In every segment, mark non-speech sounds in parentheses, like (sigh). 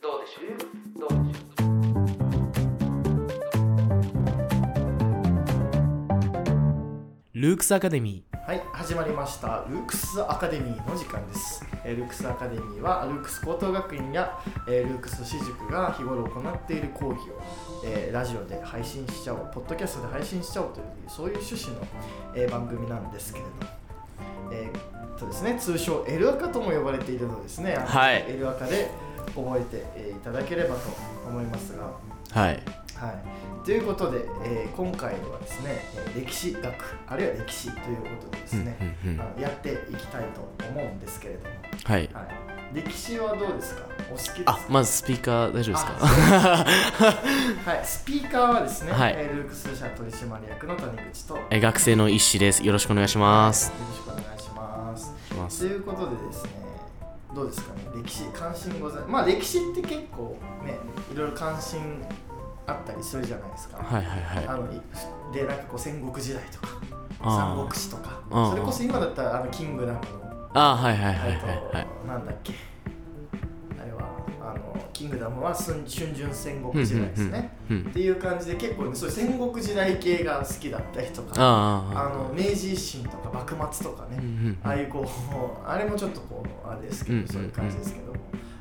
どうでしょうどうでしょうルークスアカデミはい始まりました。ルークスアカデミーの時間です、えールークスアカデミーはルークス高等学院や、えールークス私塾が日頃行っている講義を、えーラジオで配信しちゃおうポッドキャストで配信しちゃおうというそういう趣旨の、えー番組なんですけれども。えーっとですね通称 L アカとも呼ばれているのですね。はい。L アカで覚えて、えーいただければと思いますが。ーはい。はい、ということで、えー今回はですねえー歴史学あるいは歴史ということでですね、うんうんうん。あのやっていきたいと思うんですけれども、はい。はい、歴史はどうですか？お好きですか？あまずスピーカー大丈夫ですか？あ (laughs) はい、スピーカーはですね、はい。えールークス社取締役の谷口と、え学生の一子です。よろしくお願いします。よろしくお願い。します。ということでですね、どうですかね、歴史、関心ございまあ歴史って結構ね、いろいろ関心あったりするじゃないですか。はいはいはい。あのいでなんかこう戦国時代とか三国志とかそれこそ今だったらあのキングダムのあはいはいはいはいえっとはいなんだっけ？キングダムは春春秋戦国時代ですね。っていう感じで結構ねそういう戦国時代系が好きだったりとかあの明治維新とか幕末とかねうんうんああいうこうあれもちょっとこうあれですけうんうんどそういう感じですけども。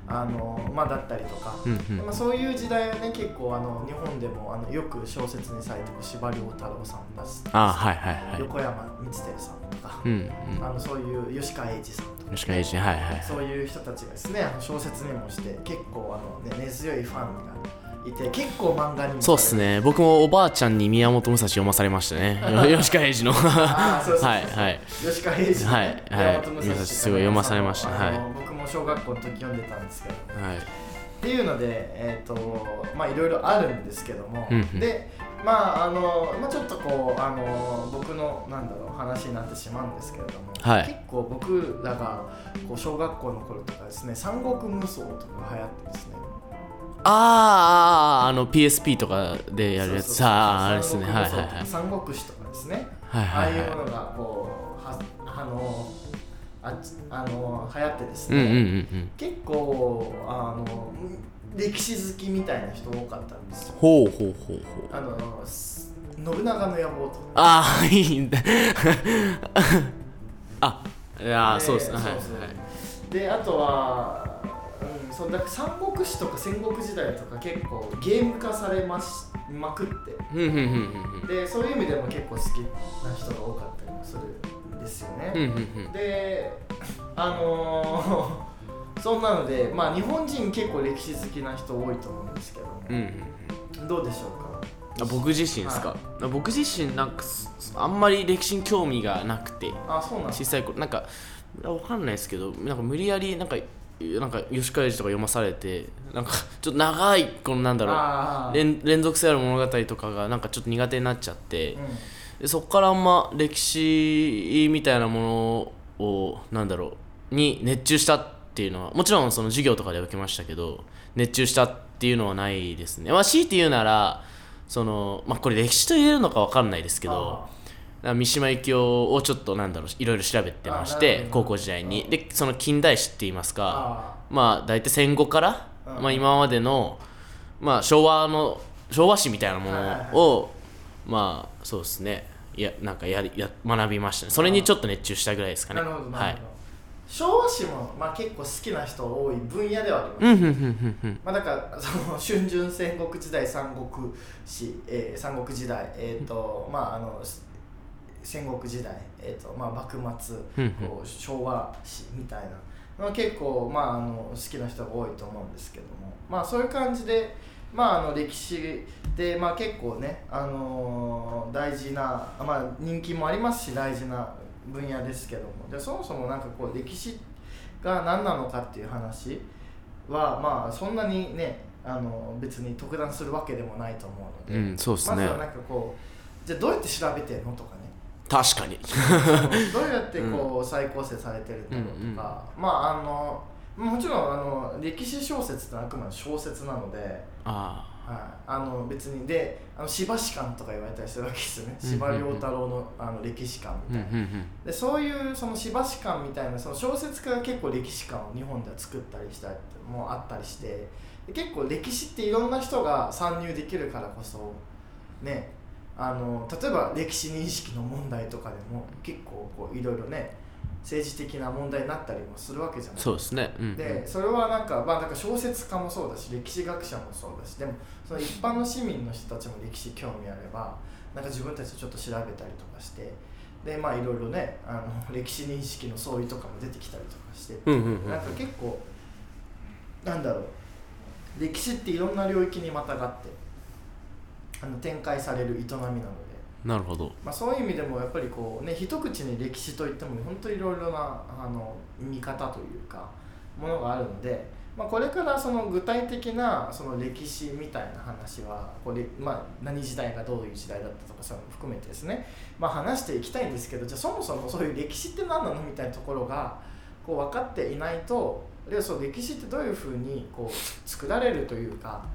あのまあだったりとか。うんうん。まあ、そういう時代はね結構あの日本でもあのよく小説にされてる司馬遼太郎さんだしあはいはいはい。横山光輝さんとか、うんうん。あのそういう吉川英治さんとか吉川英治はいはいはい。そういう人たちがですねあの小説にもして結構あの、ね、根強いファンがいて結構漫画にもそうっすね。僕もおばあちゃんに宮本武蔵読まされましたね。よ (laughs) 吉川英治の。はいはい。吉川英治、ね、はいはい。山本武蔵すごい読まされました。はい。僕も小学校の時読んでたんですけど。はいっていうので、えーとまあ、いろいろあるんですけども、うんうん。で、まああのまあ、ちょっとこうあの僕のなんだろう話になってしまうんですけれども、はい。結構僕らがこう小学校の頃とかですね三国無双とか流行ってですね。あーあーあの PSP とかでやるやつ。さああれですね。はいはい三国無はい。双三国志とかですね、はいああはい。はいいうものがこうはあのああの流行ってですね、結構あの歴史好きみたいな人多かったんですよ。ほうほうほうほう。あのす信長の野望とか。ああいいんだ (laughs) あいやそうですね。はいはい。であとは、うん、そうだ三国志とか戦国時代とか結構ゲーム化されましまくって。でそういう意味でも結構好きな人が多かったりもする。んですよね、うんうんうん。であのー (laughs) そんなのでまあ日本人結構歴史好きな人多いと思うんですけども、うんうんうん。どうでしょうか？あ僕自身ですか、は僕自身なんかすあんまり歴史に興味がなくて。あそうなん小さい頃。なんかわかんないですけどなんか無理やりなんかなんか吉川英治とか読まされてなんかちょっと長いこのなんだろう連連続性ある物語とかがなんかちょっと苦手になっちゃって、うんでそこからあんま歴史みたいなものをなんだろうに熱中したっていうのはもちろんその授業とかでは受けましたけど熱中したっていうのはないですね。まあ強いて言うならそのまあこれ歴史と言えるのか分かんないですけど三島由紀夫をちょっとなんだろういろいろ調べてまして高校時代に。でその近代史って言いますかあまあ大体戦後から、うん。まあ、今までの、まあ、昭和の昭和史みたいなものを、まあそうですね。いやなんかやりや学びましたね。それにちょっと熱中したぐらいですかね。なるほどなはいるほど、昭和史も、まあ、結構好きな人多い分野ではあります、まあ、だからその春秋戦国時代三国史、えー三国時代えっ、とまああの戦国時代、えーとまあ、幕末、こう昭和史みたいなのは結構、まあ、あの好きな人が多いと思うんですけども、まあ、そういう感じで、まあ、あの歴史で、まあ、結構ね、あのー大事な、まあ、人気もありますし大事な分野ですけども。でそもそもなんかこう歴史が何なのかっていう話はまあそんなにねあの別に特段するわけでもないと思うので、うんそうですね。まずはなんかこうじゃあどうやって調べてんのとかね。確かに。(laughs) どうやってこう再構成されてるんだろうとか、まああのもちろんあの歴史小説ってあくまで小説なので、ああ。あの別にであの司馬史観とか言われたりするわけですよね。司馬遼太郎のあの歴史観みたいな、うんうんうん。でそういうその司馬史観みたいなその小説家が結構歴史観を日本では作ったりしたりもあったりしてで結構歴史っていろんな人が参入できるからこそねあの例えば歴史認識の問題とかでも結構こういろいろね政治的な問題になったりもするわけじゃないそうですね。うんうん。でそれはなんか,、まあ、なんか小説家もそうだし歴史学者もそうだしでもその一般の市民の人たちも歴史興味あればなんか自分たちでちょっと調べたりとかしてでまあいろいろねあの (laughs) 歴史認識の相違とかも出てきたりとかして、うんうんうん。なんか結構なんだろう。歴史っていろんな領域にまたがってあの展開される営みなので。なるほど。まあ、そういう意味でもやっぱりこうね一口に歴史といっても本当いろいろなあの見方というかものがあるので、まあ、これからその具体的なその歴史みたいな話はこれ、まあ、何時代がどういう時代だったとかそういうのも含めてですね、まあ、話していきたいんですけどじゃあそもそもそういう歴史って何なのみたいなところがこう分かっていないとあるいはそう歴史ってどういうふうにこう作られるというか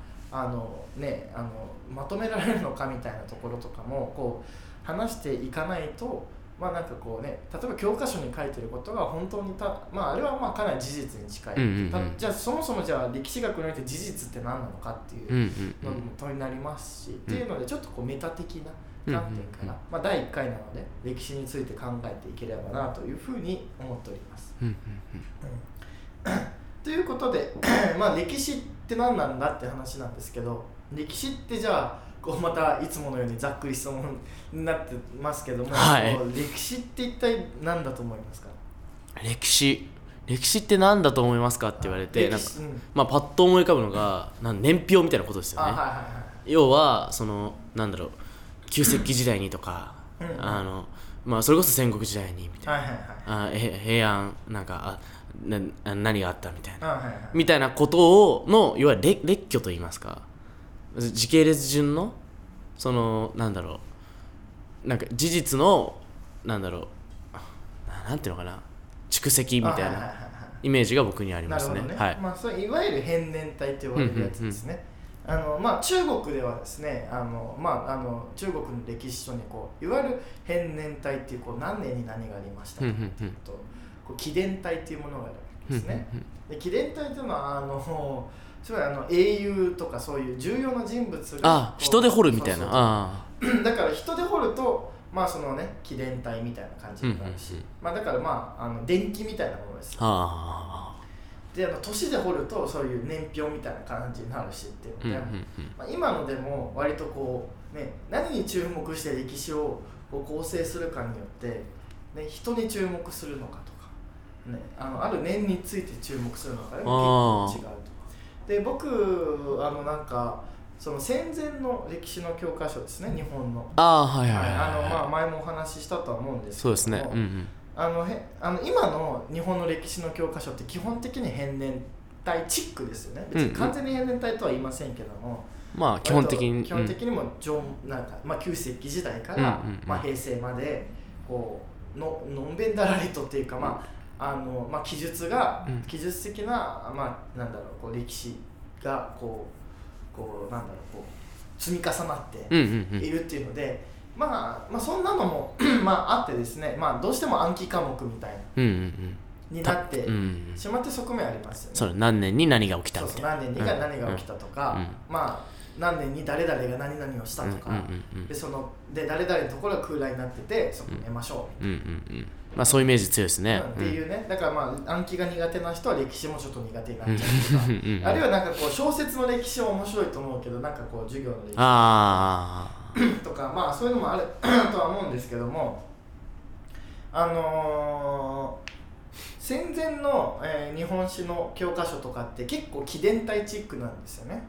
あの、ね、あのまとめられるのかみたいなところとかもこう話していかないと、まあなんかこうね、例えば教科書に書いてることが本当にた、まあ、あれはまあかなり事実に近い、うんうんうん。たじゃあそもそもじゃあ歴史学において事実って何なのかっていううんうんのも問いになりますし、っていうのでちょっとこうメタ的な観点から、うんうんうん。まあ、第1回なので歴史について考えていければなというふうに思っております。うん。うんということで、(coughs) まあ、歴史って何なんだって話なんですけど歴史ってじゃあこうまたいつものようにざっくり質問になってますけども、はい。歴史って一体何だと思いますか？歴史。歴史って何だと思いますかって言われてなんかうん。まあパッと思い浮かぶのがなん年表みたいなことですよね。あはいはいはい要はそのなんだろう旧石器時代にとかうん。あのまあそれこそ戦国時代にみたいはいはいはい。なあへ平安なんかあなあ何があったみたいな。あはいはい。みたいなことをのいわゆる列列挙といいますか。時系列順のそのなんだろう。なんか事実のなんだろう。ななんていうのかな。蓄積みたいなイメージが僕にありますね。い。まあ、それいわゆる変年体と呼ばれるやつですね、あのまあ、中国ではですねあの、まあ、あの中国の歴史書にこういわゆる変年体っていうこう何年に何がありましたうんかうんうんとこう紀伝体っていうものがあるわけですね。で紀伝体というのはあの (laughs) つまりあの英雄とかそういう重要な人物があ人で掘るみたいな。(clears throat) だから人で掘るとまあそのね紀伝体みたいな感じになるし、まあだからまああの電気みたいなものです。よああであの年で掘るとそういう年表みたいな感じになるしっていうので、まあ、今のでも割とこうね何に注目して歴史をこう構成するかによって、ね、人に注目するのかあのある年について注目するのかでも結構違うと。で僕あのなんかその戦前の歴史の教科書ですね日本の。ああはいはいはいあのまあは前もお話ししたとは思うんですいけども。そうですね。うんうん。あのへあの今の日本の歴史の教科書って基本的に変年体チックですよね。別に完全に変年体とは言いませんけども、まあ基本的に基本的にも縄なんか、まあ、旧石器時代から、うんうんうん。まあ、平成までこうののんべんだらりとっていうか、まああのまあ、記述が、うん。記述的な,、まあ、なんだろうこう歴史がこうこうなんだろうこう積み重なって、いるっていうので、まあ、まあそんなのも (clears throat) まああってですね、まあ、どうしても暗記科目みたいなうんうんうん。になってしまって側面ありますよね。何年に何が起きたそうそうみたいな何年にが何が起きたとか、何年に誰々が何々をしたとか、うんうんうん。うんでそので誰々のところが空欄になっててそこに寝ましょう、うんうんうんまあそういうイメージ強いですね。うんっていうね。だからまあ暗記が苦手な人は歴史もちょっと苦手になっちゃうとか、うん。あるいはなんかこう小説の歴史は面白いと思うけどなんかこう授業の歴史あとかまあそういうのもある (clears throat) とは思うんですけどもあのー戦前の、えー日本史の教科書とかって結構紀伝体チックなんですよね。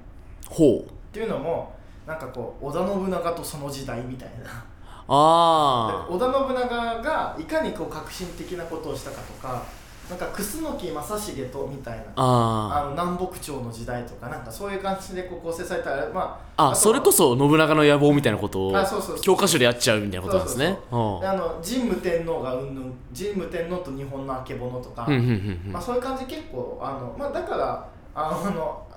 あほう。っていうのもなんかこう織田信長とその時代みたいなあ織田信長がいかにこう革新的なことをしたかとかなんか楠木正成とみたいなあああの南北朝の時代とかなんかそういう感じでこう構成されたらまああそれこそ信長の野望みたいなことを教科書でやっちゃうみたいなことなんですね。あの神武天皇がうんぬん神武天皇と日本のあけぼのとか、そういう感じで結構あの、まあ、だからあの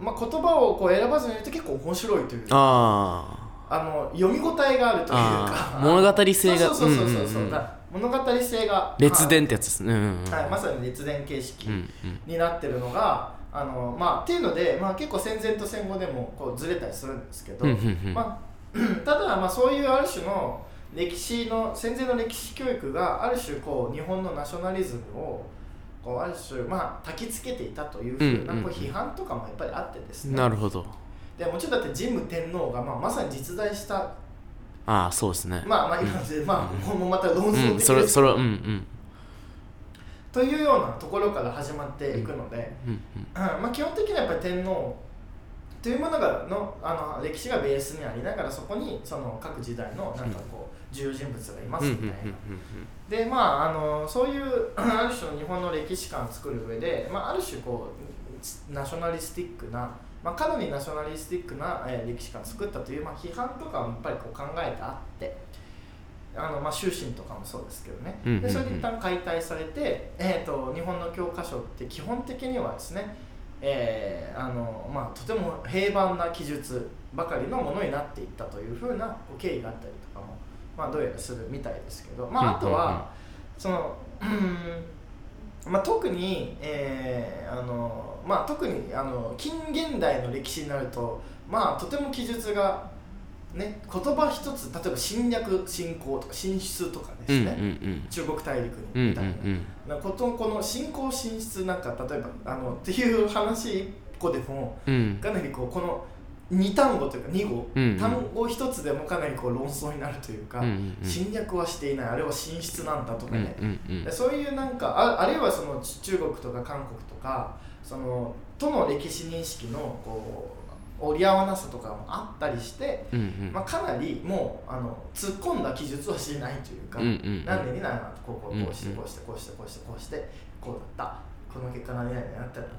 まあ、言葉をこう選ばずに言うと結構面白いというかああの読み応えがあるというあかー物語性がそう物語性が列伝ってやつですね。はい、はい。まさに列伝形式になってるのが、あのまあっていうので、まあ、結構戦前と戦後でもこうずれたりするんですけど、まあ、(clears throat) ただまあそういうある種の歴史の戦前の歴史教育がある種こう日本のナショナリズムをこうある種まあ焚きつけていたというふうなこう批判とかもやっぱりあってですね、なるほどでもちろんだって神武天皇がまあまさに実在したああそうですね。まあまあ今でまあここもまた論争ですけどそれそれはうんうん。というようなところから始まっていくので、うんうんまあ、基本的にはやっぱり天皇というものがのあの歴史がベースにありながらそこにその各時代のなんかこう重要人物がいまうんうんうんすみたいな。でまああのそういうある種の日本の歴史観を作る上で、まあ、ある種こうナショナリスティックな、まあ、過度にナショナリスティックな、えー歴史観を作ったという、まあ、批判とかもやっぱりこう考えてあって。あのまあ、終身とかもそうですけどね、でそれで一旦解体されて、えー、と日本の教科書って基本的にはですね、えーあのまあ、とても平凡な記述ばかりのものになっていったというふうな経緯があったりとかも、まあ、どうやらするみたいですけど、まあ、あとは、そのうんまあ、特に、えーあのまあ、特にあの近現代の歴史になると、まあ、とても記述が、ね、言葉一つ例えば侵略侵攻とか進出とかですうんね、うんうん。中国大陸うんうんにみたいな。うんなんかことこの進行進出なんか例えばあのっていう話一個でもうん。かなりこうこの2単語というか2語、うんうん。単語一つでもかなりこう論争になるというか、うんうんうん。侵略はしていないあれは進出なんだとかうんね、うんうん。でそういうなんかああるいはそのち中国とか韓国とかそのとの歴史認識のこう折り合わなさとかもあったりして、うんうん。まあ、かなりもうあの突っ込んだ記述はしてないというか、うんうんうん。何年に何年こうこうこうこうしてこうしてこうしてこうしてこうだった。この結果何々になったらこ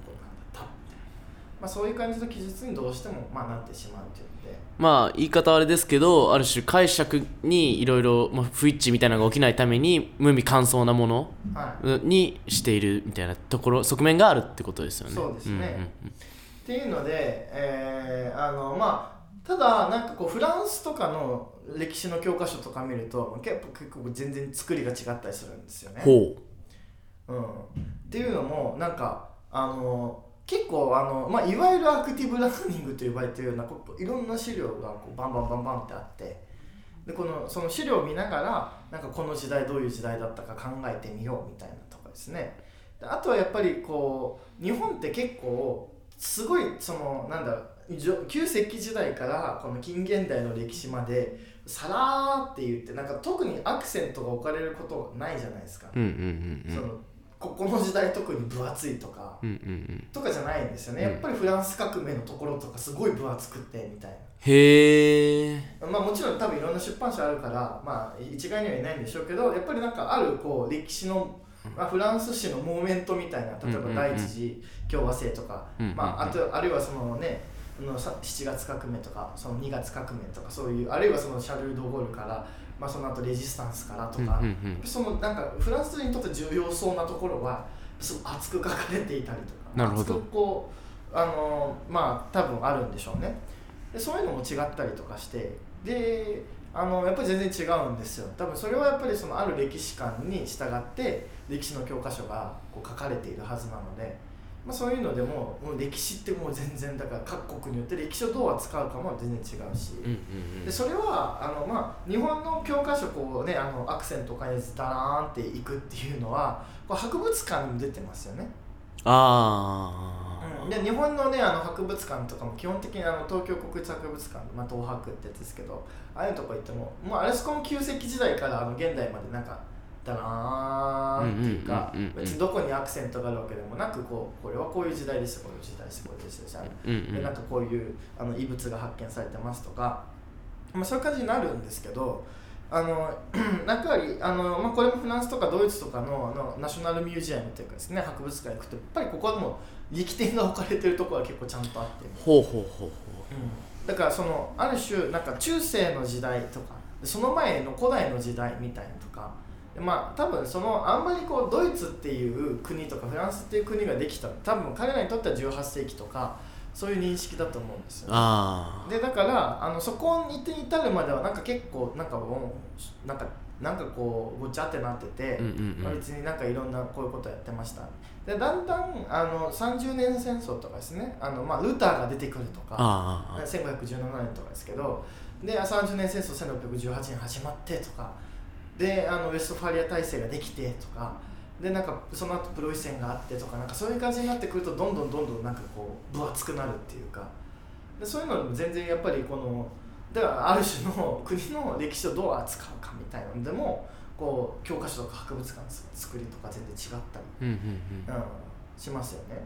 まあ、そういう感じの記述にどうしてもまあなってしまうというので。まあ言い方はあれですけどある種解釈にいろいろまあ不一致みたいなのが起きないために無味乾燥なものはい。にしているみたいなところ側面があるってことですよね。そうですね。んうんっていうので、えーあのまあただなんかこうフランスとかの歴史の教科書とか見ると結構結構全然作りが違ったりするんですよね。ほうん、っていうのもなんかあの結構あの、まあ、いわゆるアクティブラーニングと呼ばれてるようなこういろんな資料がこうバンバンバンバンってあってでこのその資料を見ながらなんかこの時代どういう時代だったか考えてみようみたいなとかですねであとはやっぱりこう日本って結構すごいそのなんだろう旧石器時代からこの近現代の歴史までさらーって言ってなんか特にアクセントが置かれることないじゃないですか。ううんうんうんそのここの時代特に分厚いとかとかじゃないんですよね、うん。やっぱりフランス革命のところとかすごい分厚くってみたいへえ。なまあもちろん多分いろんな出版社あるからまあ一概にはいないんでしょうけどやっぱりなんかあるこう歴史の、まあ、フランス史のモーメントみたいな例えば第一次共和制とか、まあ、あとあるいはそのねあのさ7月革命とかその2月革命とかそういうあるいはそのシャルル・ド・ゴールから、まあ、その後レジスタンスからとか、そのなんかフランス人にとって重要そうなところはすごい熱く書かれていたりとかなるほど。熱くこうあのまあ多分あるんでしょうね。でそういうのも違ったりとかしてであのやっぱり全然違うんですよ。多分それはやっぱりそのある歴史観に従って歴史の教科書がこう書かれているはずなので、まあ、そういうのでももう歴史ってもう全然だから各国によって歴史をどう扱うかも全然違うし、でそれはあの、まあ、日本の教科書こう、ね、あのアクセント変えずダラーンっていくっていうのはこう博物館にも出てますよね。ああうん、で日本の,、ね、あの博物館とかも基本的にあの東京国立博物館、まあ、東博ってやつですけどああいうとこ行っても、もうあれそこも旧石器時代からあの現代までなんかダラーンっていうかうんうんうんうん別にどこにアクセントがあるわけでもなくこうこれはこういう時代ですこういう時代ですこういう時代ですうんうん。でなんかこういうあの遺物が発見されてますとか、まあ、そういう感じになるんですけどあの (clears throat) なんかあの、まあ、これもフランスとかドイツとかのあのナショナルミュージアムというかですね博物館行くとやっぱりここはもう力点が置かれてるところは結構ちゃんとあって、ほうほうほうほだからそのある種なんか中世の時代とかその前の古代の時代みたいなまあ多分そのあんまりこうドイツっていう国とかフランスっていう国ができた多分彼らにとっては18世紀とかそういう認識だと思うんですよ、あでだからあのそこに至るまではなんか結構なんかもうなんかなんかこうごちゃってなってて、まあ別になんかいろんなこういうことやってました。でだんだんあの30年戦争とかですね。あの、まあ、ルターが出てくるとかああ1517年とかですけどで30年戦争1618年始まってとかであのウェストファリア体制ができてとかでなんかその後プロイセンがあってとかなんかそういう感じになってくるとどんどんどんどんなんかこう分厚くなるっていうかでそういうのも全然やっぱりこのだからある種の国の歴史をどう扱うかみたいなのでもこう教科書とか博物館の作りとか全然違ったりうん、しますよね。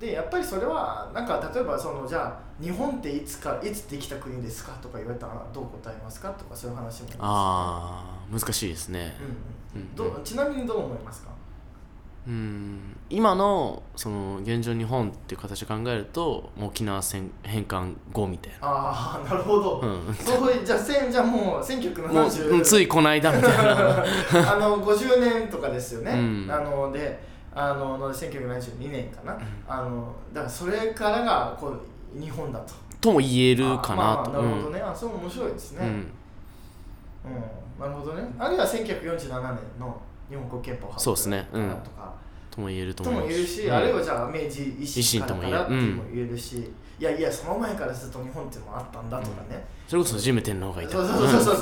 でやっぱりそれはなんか例えばそのじゃあ日本っていつかいつできた国ですかとか言われたらどう答えますかとかそういう話もありまああ難しいですね。うんうん。うん、どうちなみにどう思いますか？うん今のその現状日本っていう形で考えると沖縄戦返還後みたいな。ああなるほど、うん。そうじゃあじゃあもうもう1970うんついこの間みたいな。(laughs) あの50年とかですよね、うん。あのであのの1972年かな、あのだからそれからがこう日本だと。とも言えるかなと。あまあ、なるほどね、あそう面白いですね、うん。うん、なるほどね。あるいは1947年の日本国憲法発そうですね。うん。とか、とも言えるとと思います。も言えるし、うん。あるいはじゃあ明治維維新新とも言えるからからっていうのも言える。し、いやいや、その前からずっと日本ってもあったんだとかね、それこそジム天皇がいた。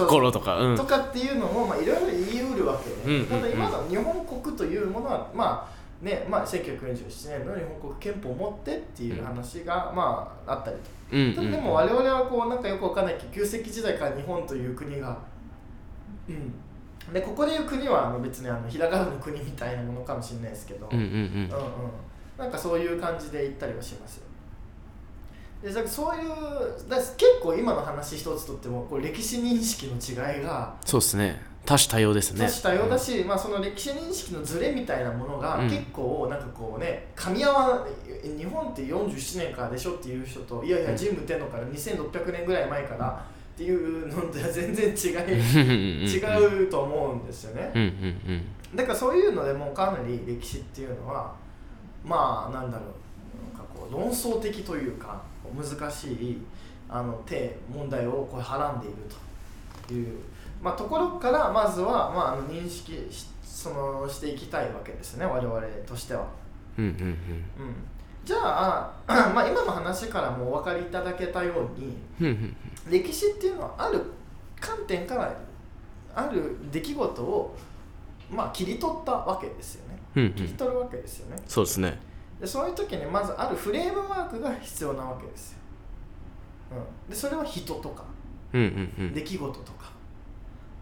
頃とか。うん。とかっていうのもまあいろいろ言い得るわけで、うん。ただ今の日本国というものは、まあねまあ、1947年の日本国憲法を持ってっていう話が、まあ、あったりと。うんただでも我々はこうなんかよくわかんないけど旧石器時代から日本という国が、うん、でここでいう国はあの別にあのひらがなの国みたいなものかもしれないですけど、うんうんうん。うんうん。なんかそういう感じで言ったりはしますよ。でそういうだ結構今の話一つとってもこう歴史認識の違いがそうですね多種多様ですね。多種多様だし、まあ、その歴史認識のズレみたいなものがうん。結構なんかこうね噛み合わ日本って47年からでしょっていう人といやいや神武天皇から2600年ぐらい前からっていうのでは全然違い違うと思うんですよね。だからそういうのでもかなり歴史っていうのはまあなんだろうなんかこう論争的というか難しいあの手問題をこうはらんでいるという、まあ、ところからまずは、まあ、あの認識しそのしていきたいわけですね我々としては。うんうんうんうん、じゃあ、(clears throat) まあ、今の話からもお分かりいただけたようにうんうん歴史っていうのはある観点からある出来事を、まあ、切り取ったわけですよね。うんうん切り取るわけですよね。そうですねでそういう時にまずあるフレームワークが必要なわけですよ。うん、でそれは人とか出来事とか。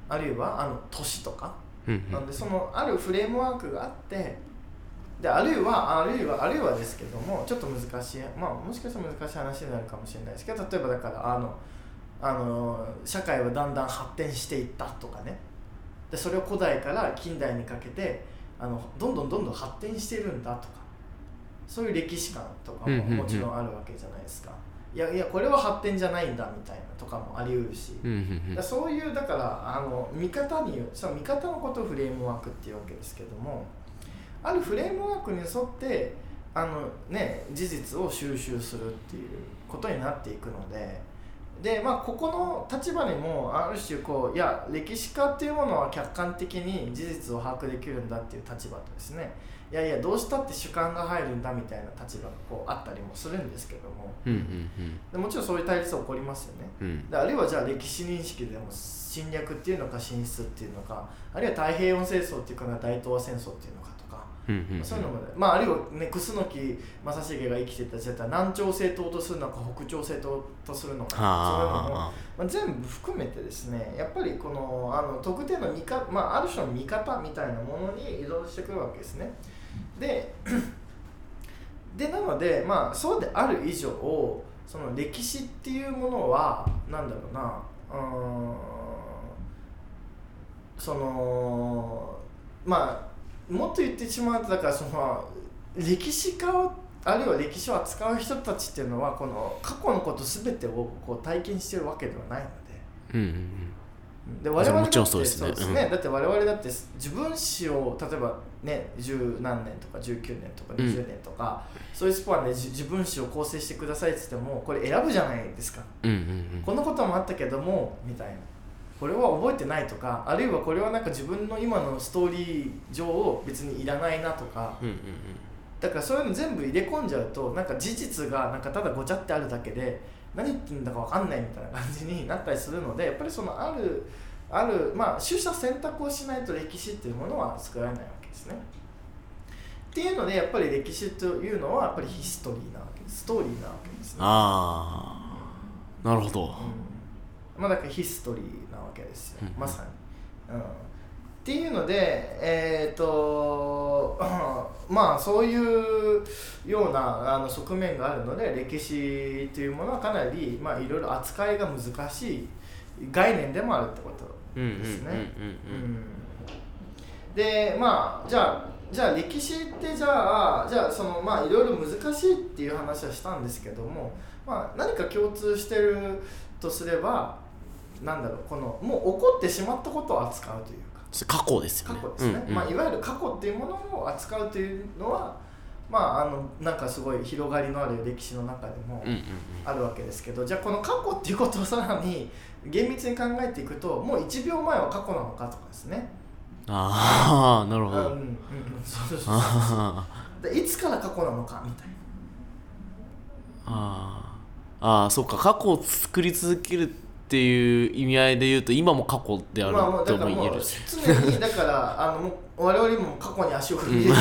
あるいはあの年とか。うんうん。なんでそのあるフレームワークがあってであるいはあるいはあるいはですけどもちょっと難しいまあもしかしたら難しい話になるかもしれないですけど例えばだからあのあの社会はだんだん発展していったとかね。でそれを古代から近代にかけてあのどんどんどんどん発展してるんだとか。そういう歴史観とかうんうんうん。ももちろんあるわけじゃないですか、いやいやこれは発展じゃないんだみたいなとかもあり得るし、だそういうだからあの見方にその見方のことをフレームワークっていうわけですけどもあるフレームワークに沿ってあの、ね、事実を収集するっていうことになっていくのでで、まあ、ここの立場にもある種こういや歴史家っていうものは客観的に事実を把握できるんだっていう立場とですねいやいやどうしたって主観が入るんだみたいな立場がこうあったりもするんですけども。うんうんでもちろんそういう対立は起こりますよね。うん。うんであるいはじゃあ歴史認識でも侵略っていうのか進出っていうのかあるいは太平洋戦争っていうか大東亜戦争っていうのかとか、うんうんそういうのもね、まあ、あるいはね楠木正成が生きてた時代だったら南朝鮮党とするのか北朝鮮党とするのかそういうのも、はまあ、全部含めてですねやっぱりこのあの特定の見方、まあ、ある種の見方みたいなものに依存してくるわけですね。で (coughs) でなのでまあそうである以上その歴史っていうものはなんだろうなうーんそのまあもっと言ってしまうとだからその歴史家をあるいは歴史を扱う人たちっていうのはこの過去のこと全てをこう体験してるわけではないので。うんうんうん。で我々だってそうですね。うん。だって我々だって自分史を例えばね十何年とか19年とか20年とか、そういうスパンでじ自分史を構成してくださいって言ってもこれ選ぶじゃないですか。うんうんこん。なこともあったけどもみたいなこれは覚えてないとかあるいはこれはなんか自分の今のストーリー上別にいらないなとか。うんうんだからそういうの全部入れ込んじゃうとなんか事実がなんかただごちゃってあるだけで何言ってんだか分かんないみたいな感じになったりするのでやっぱりそのあるあるまあ取捨選択をしないと歴史っていうものは作られないわけですね。っていうのでやっぱり歴史というのはやっぱりヒストリーなわけです。ストーリーなわけですね。ああなるほど。うん。まあだからヒストリーけですよ、うんまさに、うん。っていうのでえっ、と (clears throat) まあそういうようなあの側面があるので歴史というものはかなりまあいろいろ扱いが難しい概念でもあるってことですね。でまあじゃあじゃあ歴史ってじゃあじゃあそのまあいろいろ難しいっていう話はしたんですけども、まあ、何か共通してるとすればなんだろうこのもう起こってしまったことを扱うというか。過去ですよね。過去ですね、うんうん。まあ、いわゆる過去っていうものを扱うというのはまああのなんかすごい広がりのある歴史の中でもあるわけですけどじゃあこの過去っていうことをさらに厳密に考えていくともう1秒前は過去なのかとかですね。ああなるほど。うんうんうん。そうそうそうあでいつから過去なのかみたいな。あああそうか。過去を作り続けるっていう意味合いで言うと今も過去であるとも言える。し常にだからあのもう我々も過去に足を踏み入れ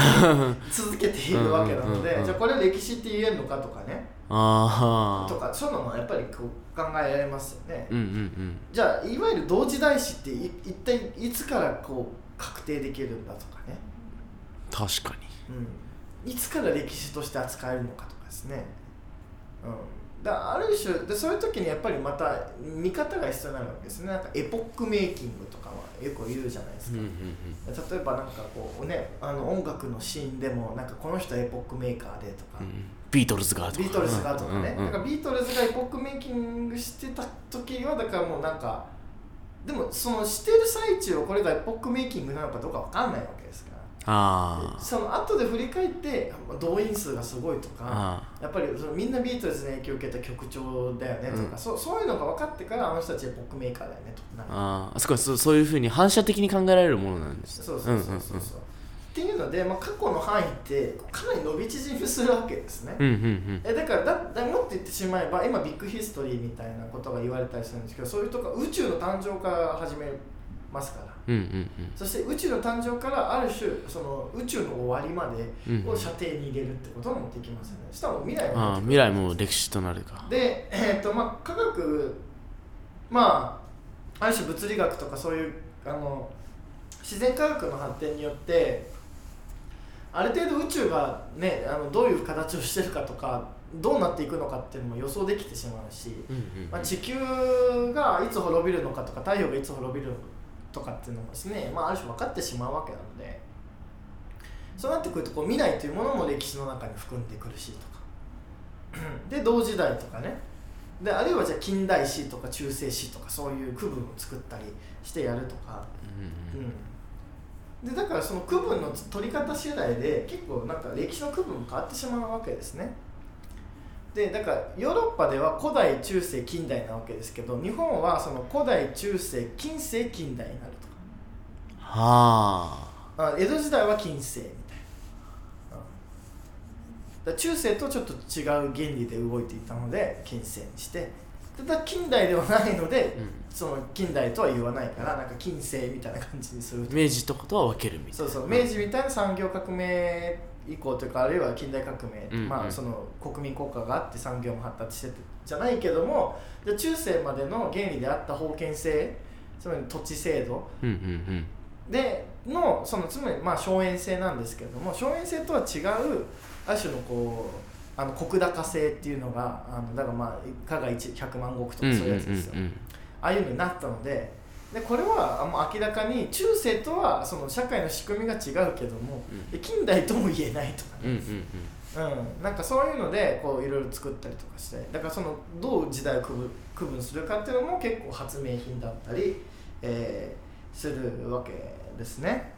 続けているわけなのでじゃあこれ歴史って言えるのかとかね。ああとかそういうのもやっぱりこう考えられますよね。うんうんうん。じゃあいわゆる同時代史ってい一体いつからこう確定できるんだとかね、確かに。うん、いつから歴史として扱えるのかとかですね、うん、だある種でそういう時にやっぱりまた見方が必要になるわけですね。なんかエポックメイキングとかはよく言うじゃないですか、例えばなんかこうねあの音楽のシーンでもなんかこの人はエポックメーカーでとか、うんビートルズがとか。ビートルズがとかね、うんからビートルズがエポックメイキングしてた時はだからもうなんかでもそのしてる最中をこれがエポックメイキングなのかどうかわかんないわけですからあその後で振り返って動員数がすごいとかあやっぱりそのみんなビートルズに影響を受けた曲調だよねとか、うん。そうそういうのが分かってからあの人たちエポックメーカーだよねとなるああそこはそうそういうふうに反射的に考えられるものなんですそうそうそうそうそう、っていうので、まあ、過去の範囲ってかなり伸び縮みするわけですね、うんうんうん。えだからだだもっと言ってしまえば今ビッグヒストリーみたいなことが言われたりするんですけどそういうとこ宇宙の誕生から始めますからうんうんそして宇宙の誕生からある種その宇宙の終わりまでうんうん。を射程に入れるってこともできますよね。したら未来ああは未来も歴史となるかでえっ、とまあ科学まあある種物理学とかそういうあの自然科学の発展によってある程度宇宙がねあのどういう形をしてるかとかどうなっていくのかっていうのも予想できてしまうし、うんうんまあ、地球がいつ滅びるのかとか太陽がいつ滅びるのとかっていうのもですね、まあ、ある種分かってしまうわけなのでそうなってくるとこう未来というものも歴史の中に含んでくるしとか。(clears throat) で同時代とかね。であるいはじゃあ近代史とか中世史とかそういう区分を作ったりしてやるとか、うんうんうん、でだからその区分の取り方次第で結構なんか歴史の区分も変わってしまうわけですねでだからヨーロッパでは古代中世近代なわけですけど日本はその古代中世近世近代になるとはあ。江戸時代は近世みたいな、うん、中世とちょっと違う原理で動いていたので近世にして。ただ近代ではないので、うん。その近代とは言わないからなんか近世みたいな感じにすると明治とかとは分けるみたいな。そうそう。明治みたいな産業革命以降というかあるいは近代革命、うんうん。まあその国民国家があって産業も発達しててじゃないけどもで中世までの原理であった封建制つまり土地制度うんうんうん。でのそのつまりまあ荘園制なんですけれども荘園制とは違うある種のこうあの石高制っていうのがあのだからまあ加賀一100万石とかそういうやつですよ、ああいうのになったのででこれはもう明らかに中世とはその社会の仕組みが違うけども、うん。で近代とも言えないとかうんうんね、うん。なんかそういうのでこういろいろ作ったりとかして。だからそのどう時代を区分区分するかっていうのも結構発明品だったり、えーするわけですね。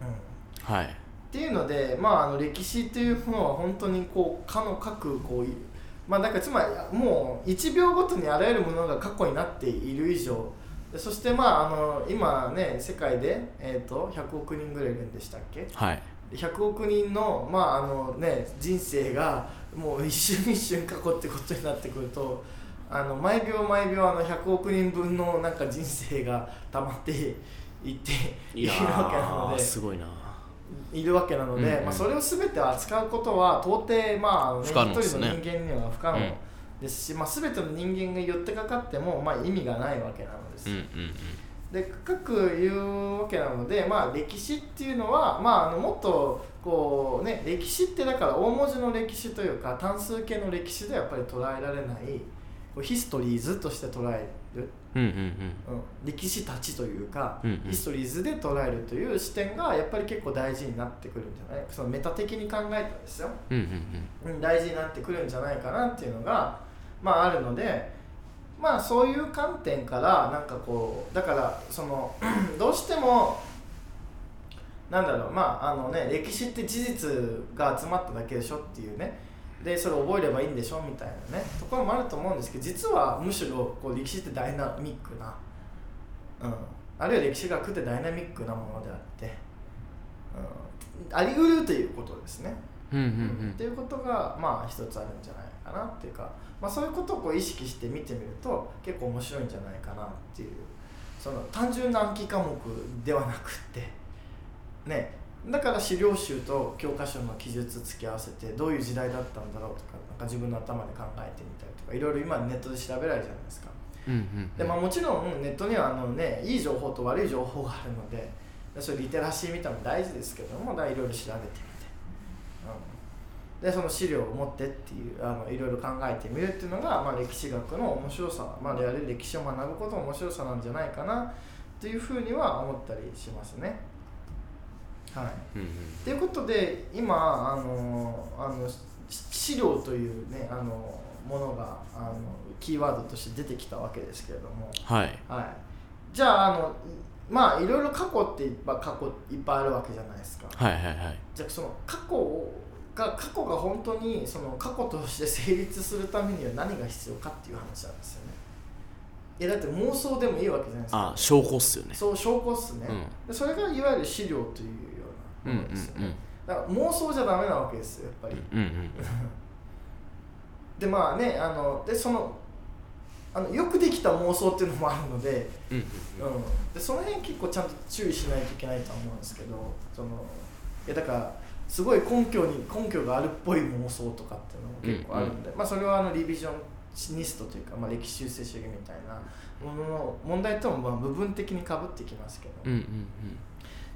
うん。はい。っていうので、まあ、あの歴史っていうものは本当にこうかの各こういまあだからつまりもう1秒ごとにあらゆるものが過去になっている以上でそしてまああの今ね世界で、えー、と100億人ぐらいいるんでしたっけ？はい。100億人の,、まああのね、人生がもう一瞬一瞬過去ってことになってくるとあの毎秒毎秒あの100億人分のなんか人生が溜まっていっているわけなのーで。すごいな。いるわけなので、うんうん。まあ、それを全て扱うことは到底、まあね、一人の人間には不可能ですし、まあ、全ての人間が寄ってかかっても、まあ、意味がないわけなのです。うんうんで深く言うわけなので、まあ、歴史っていうのは、まあ、あのもっとこう、ね、歴史ってだから大文字の歴史というか単数形の歴史ではやっぱり捉えられないこうヒストリーズとして捉える、うんうんうん。うん、歴史たちというか、うんうん。ヒストリーズで捉えるという視点がやっぱり結構大事になってくるんじゃない？そのメタ的に考えたらですよ、うんうんうん。うん、大事になってくるんじゃないかなっていうのが、まあ、あるので。まあそういう観点からなんかこうだからその (clears throat) どうしてもなんだろうまああのね歴史って事実が集まっただけでしょっていうね。でそれ覚えればいいんでしょみたいなね。ところもあると思うんですけど実はむしろこう歴史ってダイナミックな、うん、あるいは歴史学ってダイナミックなものであって、うん、あり得るということですね。うんうんっていうことがまあ一つあるんじゃないかなっていうか、まあ、そういうことをこう意識して見てみると結構面白いんじゃないかなっていう。その単純な暗記科目ではなくって。ね。だから資料集と教科書の記述付き合わせてどういう時代だったんだろうとかなんか自分の頭で考えてみたりとかいろいろ今ネットで調べられるじゃないですか。うんうんでまあ、もちろんネットにはあの、ね、いい情報と悪い情報があるのでそれリテラシーみたいなのも大事ですけどもいろいろ調べてでその資料を持ってっていうあのいろいろ考えてみるっていうのが、まあ、歴史学の面白さ、まあ、やる歴史を学ぶことの面白さなんじゃないかなっていうふうには思ったりしますね。はい。うんうん。ということで今あのあのし資料というねあのものがあのキーワードとして出てきたわけですけれども、はい。はい、じゃああのまあいろいろ過去っていっぱい過去いっぱいあるわけじゃないですか。はいはいはい。じゃあその過去が過去が本当にその過去として成立するためには何が必要かっていう話なんですよね。いやだって妄想でもいいわけじゃないですか。あ証拠っすよね。そう証拠っすね、うん。でそれがいわゆる資料というようなものですよね、だから妄想じゃダメなわけですよやっぱり、うんうん (laughs) でまあねあのでそのあのよくできた妄想っていうのもあるので,、うんうん。うん、でその辺結構ちゃんと注意しないといけないとは思うんですけどそのいやだからすごい根拠に根拠があるっぽい妄想とかっていうのも結構あるんで、まあ、それはあのリビジョンニストというか、まあ、歴史修正主義みたいなものの問題ともまあ部分的にかぶってきますけど、うんうん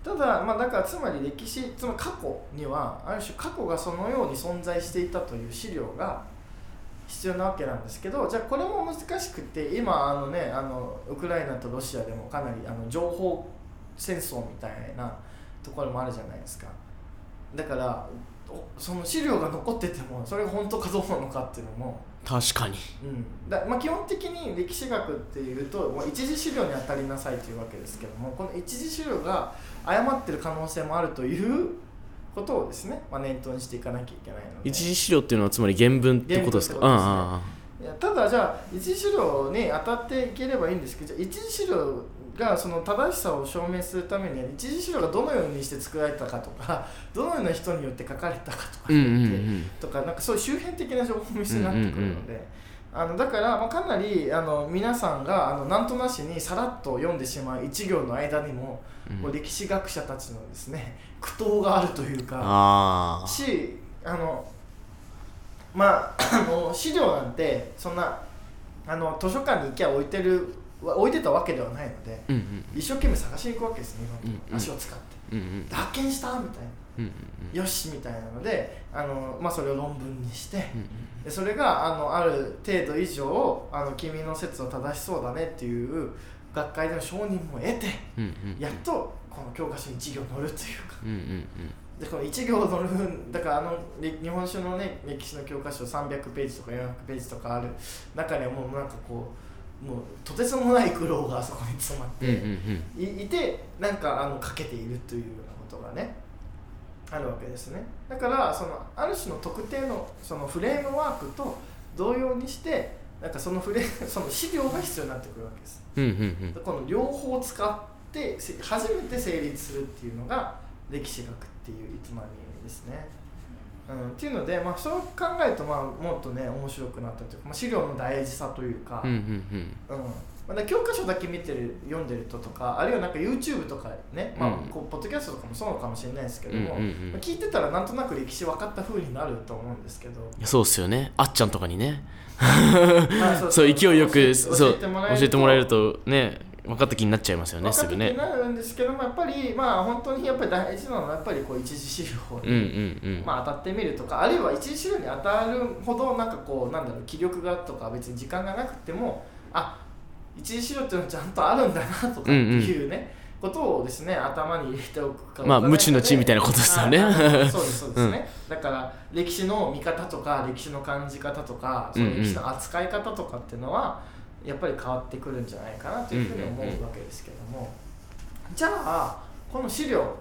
ただまあだからつまり歴史つまり過去にはある種過去がそのように存在していたという資料が必要なわけなんですけどじゃあこれも難しくて今あのねあのウクライナとロシアでもかなりあの情報戦争みたいなところもあるじゃないですかだからおその資料が残っててもそれが本当かどうなのかっていうのも。確かに。うん。だまあ、基本的に歴史学っていうと、まあ、一次資料に当たりなさいというわけですけどもこの一次資料が誤ってる可能性もあるということをですね、まあ、念頭にしていかなきゃいけないので。一次資料っていうのはつまり原文ってことですか？ですね。あいやただじゃあ一次資料に当たっていければいいんですけどじゃあ一次資料がその正しさを証明するためには一次資料がどのようにして作られたかとかどのような人によって書かれたかとかとかなんかそういう周辺的な情報も必要になってくるので、あのだから、まあ、かなりあの皆さんがあのなんとなしにさらっと読んでしまう一行の間にも、歴史学者たちのですね苦闘があるというかああしあのまああの資料なんてそんなあの図書館に行きゃ置いてる置いてたわけではないのでうんうん。一生懸命探しに行くわけです日本うんうん。足を使って。うんうん。で発見したみたいな。うんうんよしみたいなのであの、まあ、それを論文にして、うんうんでそれがあのある程度以上あの君の説は正しそうだねっていう学会での承認も得てうんうんやっとこの教科書に一行載るというか。うんうんでこの一行載るだからあのれ日本史のね歴史の教科書300ページとか400ページとかある中にはもうなんかこうもうとてつもない苦労があそこに詰まって、いいてなんかあのかけているというようなことがねあるわけですね。だからそのある種の特定のそのフレームワークと同様にしてなんかそのフレ (laughs) その資料が必要になってくるわけです。この両方を使ってせ初めて成立するっていうのが歴史学っていうつまりですね。うん、っていうので、まあ、そう考えると、まあ、もっとね面白くなったというか、まあ、資料の大事さというか、うんうんうん。まあ、教科書だけ見てる読んでるととかあるいはなんか YouTube とかね、まあうんこうポッドキャストとかもそうかもしれないですけども、聞いてたらなんとなく歴史分かった風になると思うんですけど。うんそうっすよね。あっちゃんとかにね。まあそう (laughs) 勢いよく教えてもらえるとね分かった気になっちゃいますよね分かって気すぐね。になるんですけどもやっぱりまあ本当にやっぱり大事なのはやっぱりこう一次資料うんに、うんうん。まあ、当たってみるとかあるいは一次資料に当たるほどなんかこうなんだろう気力がとか別に時間がなくてもあ一次資料っていうのはちゃんとあるんだなとかっていうね、ことをですね頭に入れておくかまあ無知の知みたいなことですよね。そうですそうですね、(laughs) だから歴史の見方とか歴史の感じ方とかその歴史の扱い方とかっていうのはやっぱり変わってくるんじゃないかなというふうに思うわけですけども、じゃあこの資料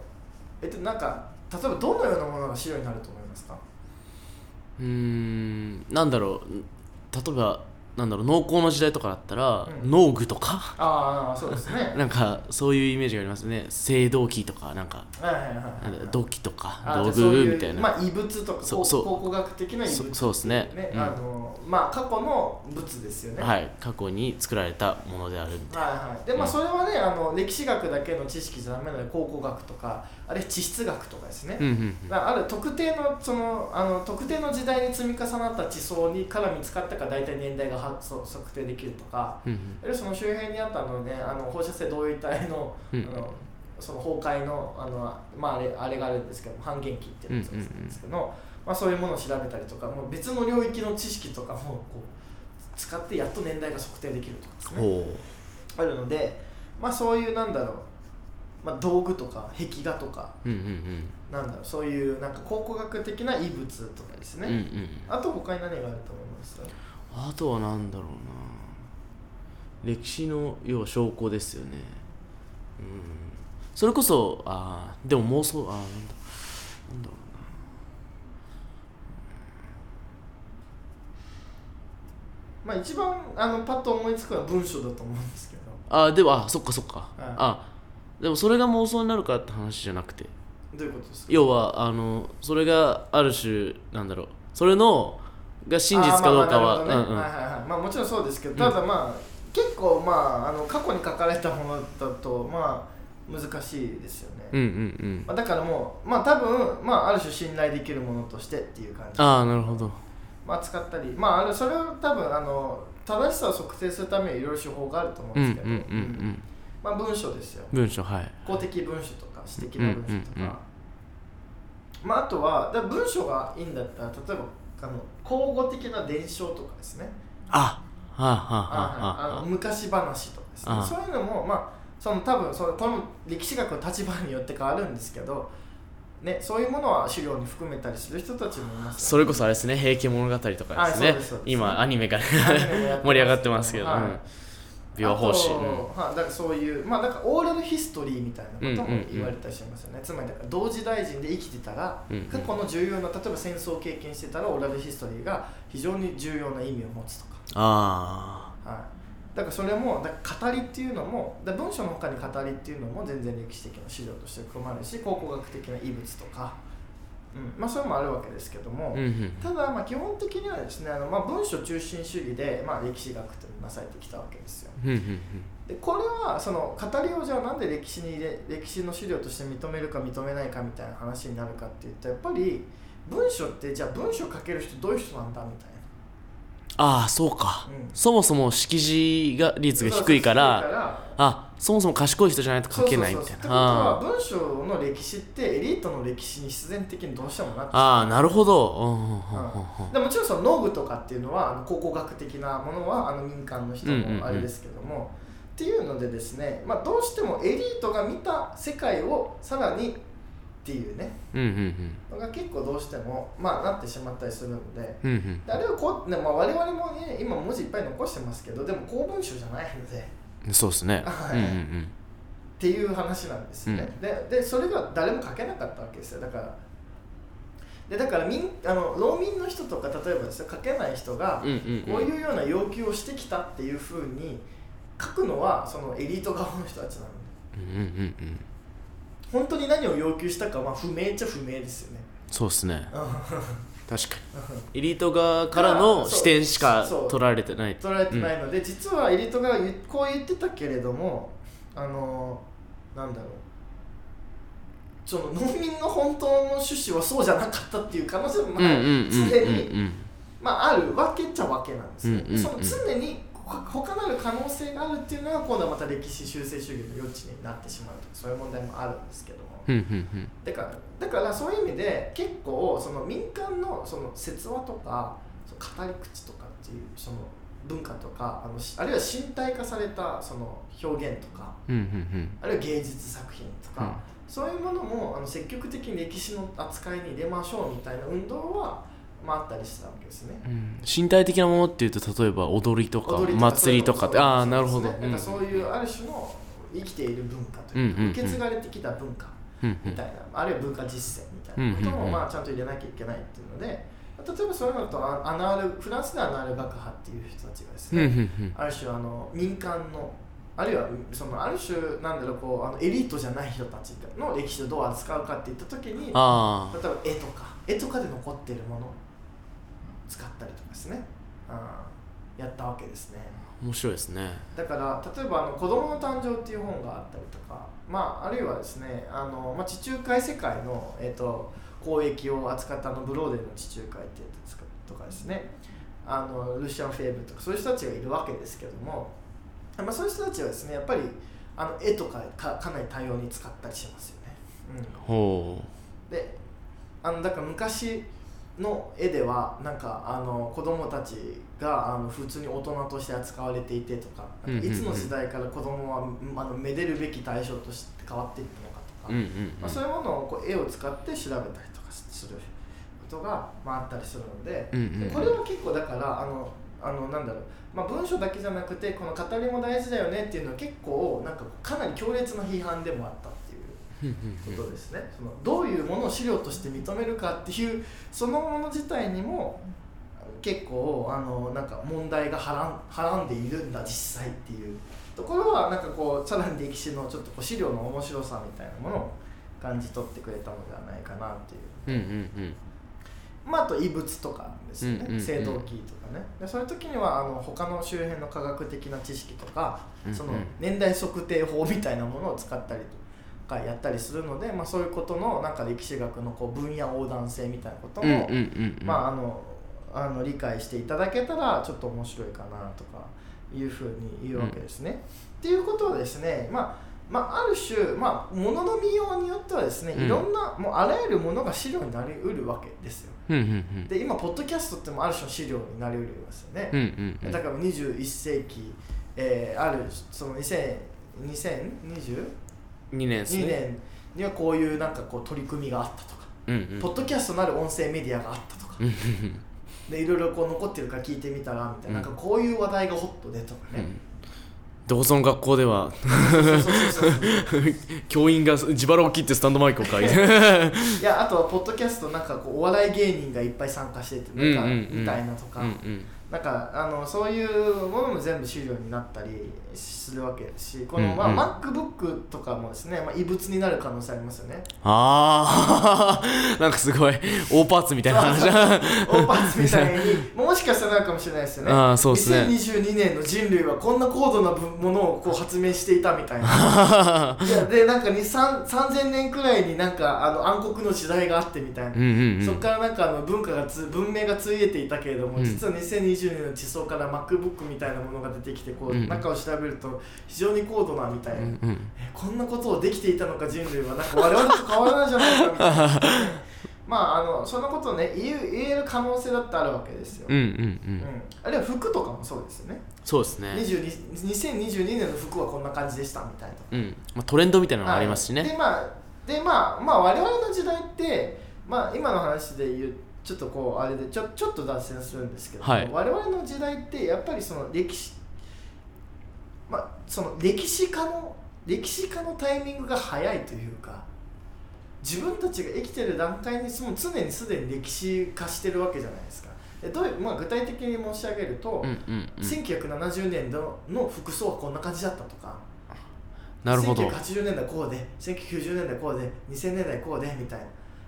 えっとなんか例えばどのようなものが資料になると思いますか？うーんなんだろう。例えばなんだろう農耕の時代とかだったら、うん。農具とか？ああそうですね。(laughs) なんかそういうイメージがありますね。青銅器とかなんか。はいはいはいなんはい。だ土器とか道あじゃあそういう具みたいな、まあ、異物とかそうそう。考古学的な異物そそうですね。うん。あのまあ過去の物ですよね。はい。過去に作られたものであるみたいはいはい、でまあうん。それはねあの歴史学だけの知識じゃダメなので考古学とかあれ地質学とかですね、な、うんうん。だからある特定のそのあの特定の時代に積み重なった地層にから見つかったか大体年代がはそう測定できるとかうんうん。あるいはその周辺にあったのねあの放射性同位体の,、うん。あのその崩壊のあの、まあ、あれあれがあるんですけど半減期っていうやつなんですけど、まあ、そういうものを調べたりとかもう別の領域の知識とかもこう使ってやっと年代が測定できるとかですね。ほあるので、まあ、そういうなんだろう、まあ、道具とか壁画とかううんうんうん。なんだろうそういうなんか考古学的な遺物とかですね、うんうん。あと他に何があると思います？あとはなんだろうな。歴史の要は証拠ですよね。うん。それこそあーでも妄想あーなんだなんだろまあ一番あのパッと思いつくのは文章だと思うんですけど。あーでもあそっかそっか、い。あでもそれが妄想になるかって話じゃなくて。どういうことですか？要はあのそれがある種なんだろう。それのが真実かどうかは。まあまあなるほどね。うんうん。はいはいはい。まあもちろんそうですけどただまあ、結構まああの過去に書かれたものだとまあ難しいですよね、うんうんうん。まあ、だからもうまあ多分まあある種信頼できるものとしてっていう感じ。ああなるほど。まあ、使ったり、まあ、あのそれを多分あの正しさを測定するためにいろいろ手法があると思ううんんですけど、うんうんうんまあ、文章ですよ。文章はい。公的文書とか私的な文書とか、うんうんうんまあ、あとはだ文章がいいんだったら例えばあの口語的な伝承とかですね。あはあはあはああ。はの昔話とかですね。あそういうのもまあその多分そのこの歴史学の立場によって変わるんですけど、ね、そういうものは資料に含めたりする人たちもいますよね。それこそあれですね「平家物語」とかですね。今アニメがアニメもやってます (laughs) 盛り上がってますけど、はい。うん琵琶法師、はい、だからそういうまあだかオーラルヒストリーみたいなことも言われたりしますよね、つまりだから同時代人で生きてたら、うんうん過去の重要な例えば戦争を経験してたらオーラルヒストリーが非常に重要な意味を持つとか、ああはい、だからそれもだ語りっていうのもだ文章の他に語りっていうのも全然歴史的な資料として含まれるし考古学的な遺物とか、うん。まあ、それもあるわけですけども、あうんうん。ただまあ基本的にはですねあのまあ文書中心主義でまあ歴史学ってなされてきたわけですよ。うんうんでこれはその語りをじゃあなんで歴史に入れ歴史の資料として認めるか認めないかみたいな話になるかっていったらやっぱり文章ってじゃあ文章書ける人どういう人なんだみたいああそうか、うんそもそも識字が率なが低いからあそもそも賢い人じゃないと書けないみたいそうそうそう。ってことはな文章の歴史ってエリートの歴史に必然的にどうしてもなってしああーなるほど。うんうんうんうんでもちろんその農具とかっていうのはあの考古学的なものはあの民間の人うんうんうんのあれですけども、っていうのでですね、まあ、どうしてもエリートが見た世界をさらにっていうね。うんうんのが結構どうしても、まあ、なってしまったりするので。うんうん。であれはこう、ねまあ、我々もね今文字いっぱい残してますけどでも公文書じゃないので。うんそうですね。はい。うんうんっていう話なんですね、ででそれが誰も書けなかったわけですよ。だからでだから民あの農民の人とか例えばですね書けない人がうんうんうん。こういうような要求をしてきたっていうふうに書くのはそのエリート側の人たちなので。うんうんうんうん本当に何を要求したかはまあ不明っちゃ不明ですよね。そうですね。うん。確かに。エリート側からの視点しか取られてない。取られてないので、実はエリートが言うこう言ってたけれどもあのなんだろう。その農民の本当の趣旨はそうじゃなかったっていう可能性も常に、うんまあ、あるわけっちゃわけなんですよ、うんうんうん。その常にほ他なる可能性があるっていうのが今度はまた歴史修正主義の余地になってしまうとかそういう問題もあるんですけども、だからだからそういう意味で結構その民間のその説話とかその語り口とかっていうその文化とかあのしあるいは身体化されたその表現とかあるいは芸術作品とか、うん。そういうものもあの積極的に歴史の扱いに入れましょうみたいな運動は、まあ、あったりしたわけですね。うん。身体的なものっていうと例えば踊りとか祭りとかって。ああなるほど。ねだからそういうある種の生きている文化というか、うんうんうん。受け継がれてきた文化みたいな、あるいは文化実践みたいなことも、まあ、ちゃんと入れなきゃいけないっていうので例えばそういうのとあアナールフランスではアナール学派っていう人たちがですうんうね、んうん。ある種あの民間のあるいはそのある種なんだろうこうあのエリートじゃない人たちの歴史をどう扱うかっていった時に例えば絵とか絵とかで残っているものを使ったりとかですね、うん、やったわけですね。面白いですね。だから例えばあの「子供の誕生」っていう本があったりとか、まあ、あるいはですねあの、まあ、地中海世界の、えっと交易を扱ったあのブローデンの地中海ってやつとかですね。あのルシアン・フェーブルとかそういう人たちがいるわけですけども、まあ、そういう人たちはですねやっぱりあの絵とかかかなり多様に使ったりしますよね。うん。ほであのだから昔の絵ではなんかあの子供たちがあの普通に大人として扱われていてとかいつの時代から子供はあのめでるべき対象として変わっていったのかとか、まあ、そういうものをこう絵を使って調べたりとかすることが、まあ、あったりするので,、これは結構だからあのあのなんだろう、まあ、文章だけじゃなくてこの語りも大事だよねっていうのは結構なんかかなり強烈な批判でもあったことですね、そのどういうものを資料として認めるかっていうそのもの自体にも結構あのなんか問題がはらんはらんでいるんだ実際っていうところはなんかこうさらに歴史のちょっとこう資料の面白さみたいなものを感じ取ってくれたのではないかなっていう。うんうんうん。まあ、あと異物とかですよね、青銅器とかね。でそういう時にはあの他の周辺の科学的な知識とか、その年代測定法みたいなものを使ったりとかやったりするので、まあ、そういうことのなんか歴史学のこう分野横断性みたいなことも、あ、あのあの理解していただけたらちょっと面白いかなとかいうふうに言うわけですね。っていうことはですね、まあまあ、ある種、まあ、物の見ようによってはですね、うん。いろんなもうあらゆるものが資料になりうるわけですよ。うんうんうん。で今ポッドキャストってもある種の資料になりうるますよね、うんうんうん。だから21世紀、えーあるその2000 2022 2年ですね。年にはこういうなんかこう取り組みがあったとか、うんうん。ポッドキャストなる音声メディアがあったとか、でいろいろこう残ってるから聞いてみたらみたいな,、なんかこういう話題がホットでとかね、うん。どこぞの学校では。教員が自腹を切ってスタンドマイクを借りていやあとはポッドキャストなんかこうお笑い芸人がいっぱい参加しててなんかみたいなとか、うんうん。なんかあのそういうものも全部資料になったりするわけですしこの、うんうん。まあ、MacBook とかもですね、まあ、異物になる可能性ありますよね。ああ (laughs) なんかすごい大パーツみたいな話。オーパーツみたいにもしかしたらなるかもしれないですよね。あーそうっすね。2022年の人類はこんな高度なものをこう発明していたみたいな。(laughs) いやでなんか2 3 3000年くらいになんかあの暗黒の時代があってみたいな。うんうんうん。そこからなんかあの文化がつ文明がついえていたけれども、うん。実は2020年の地層から MacBook みたいなものが出てきてこう、うん。中を調べると非常に高度なみたいな、うんうん。えこんなことをできていたのか人類はなんか我々と変わらないじゃないかみたいな。(laughs) まああのそんなことをね言え言える可能性だってあるわけですよ、うんうんううん。んあるいは服とかもそうですよね。そうですね。22 2022年の服はこんな感じでしたみたいな。うん。まあトレンドみたいなのがありますしね。はい。でまあでまあまあ我々の時代ってまあ今の話で言うちょっとこうあれでちょちょっと脱線するんですけども、はい。我々の時代ってやっぱりその歴史まあその歴史家の歴史家のタイミングが早いというか自分たちが生きてる段階にもう常にすでに歴史化してるわけじゃないですか。でどういう、まあ、具体的に申し上げると、うんうんうん。1970年のの服装はこんな感じだったとかなるほど。1980年代こうで1990年代こうで2000年代こうでみたいな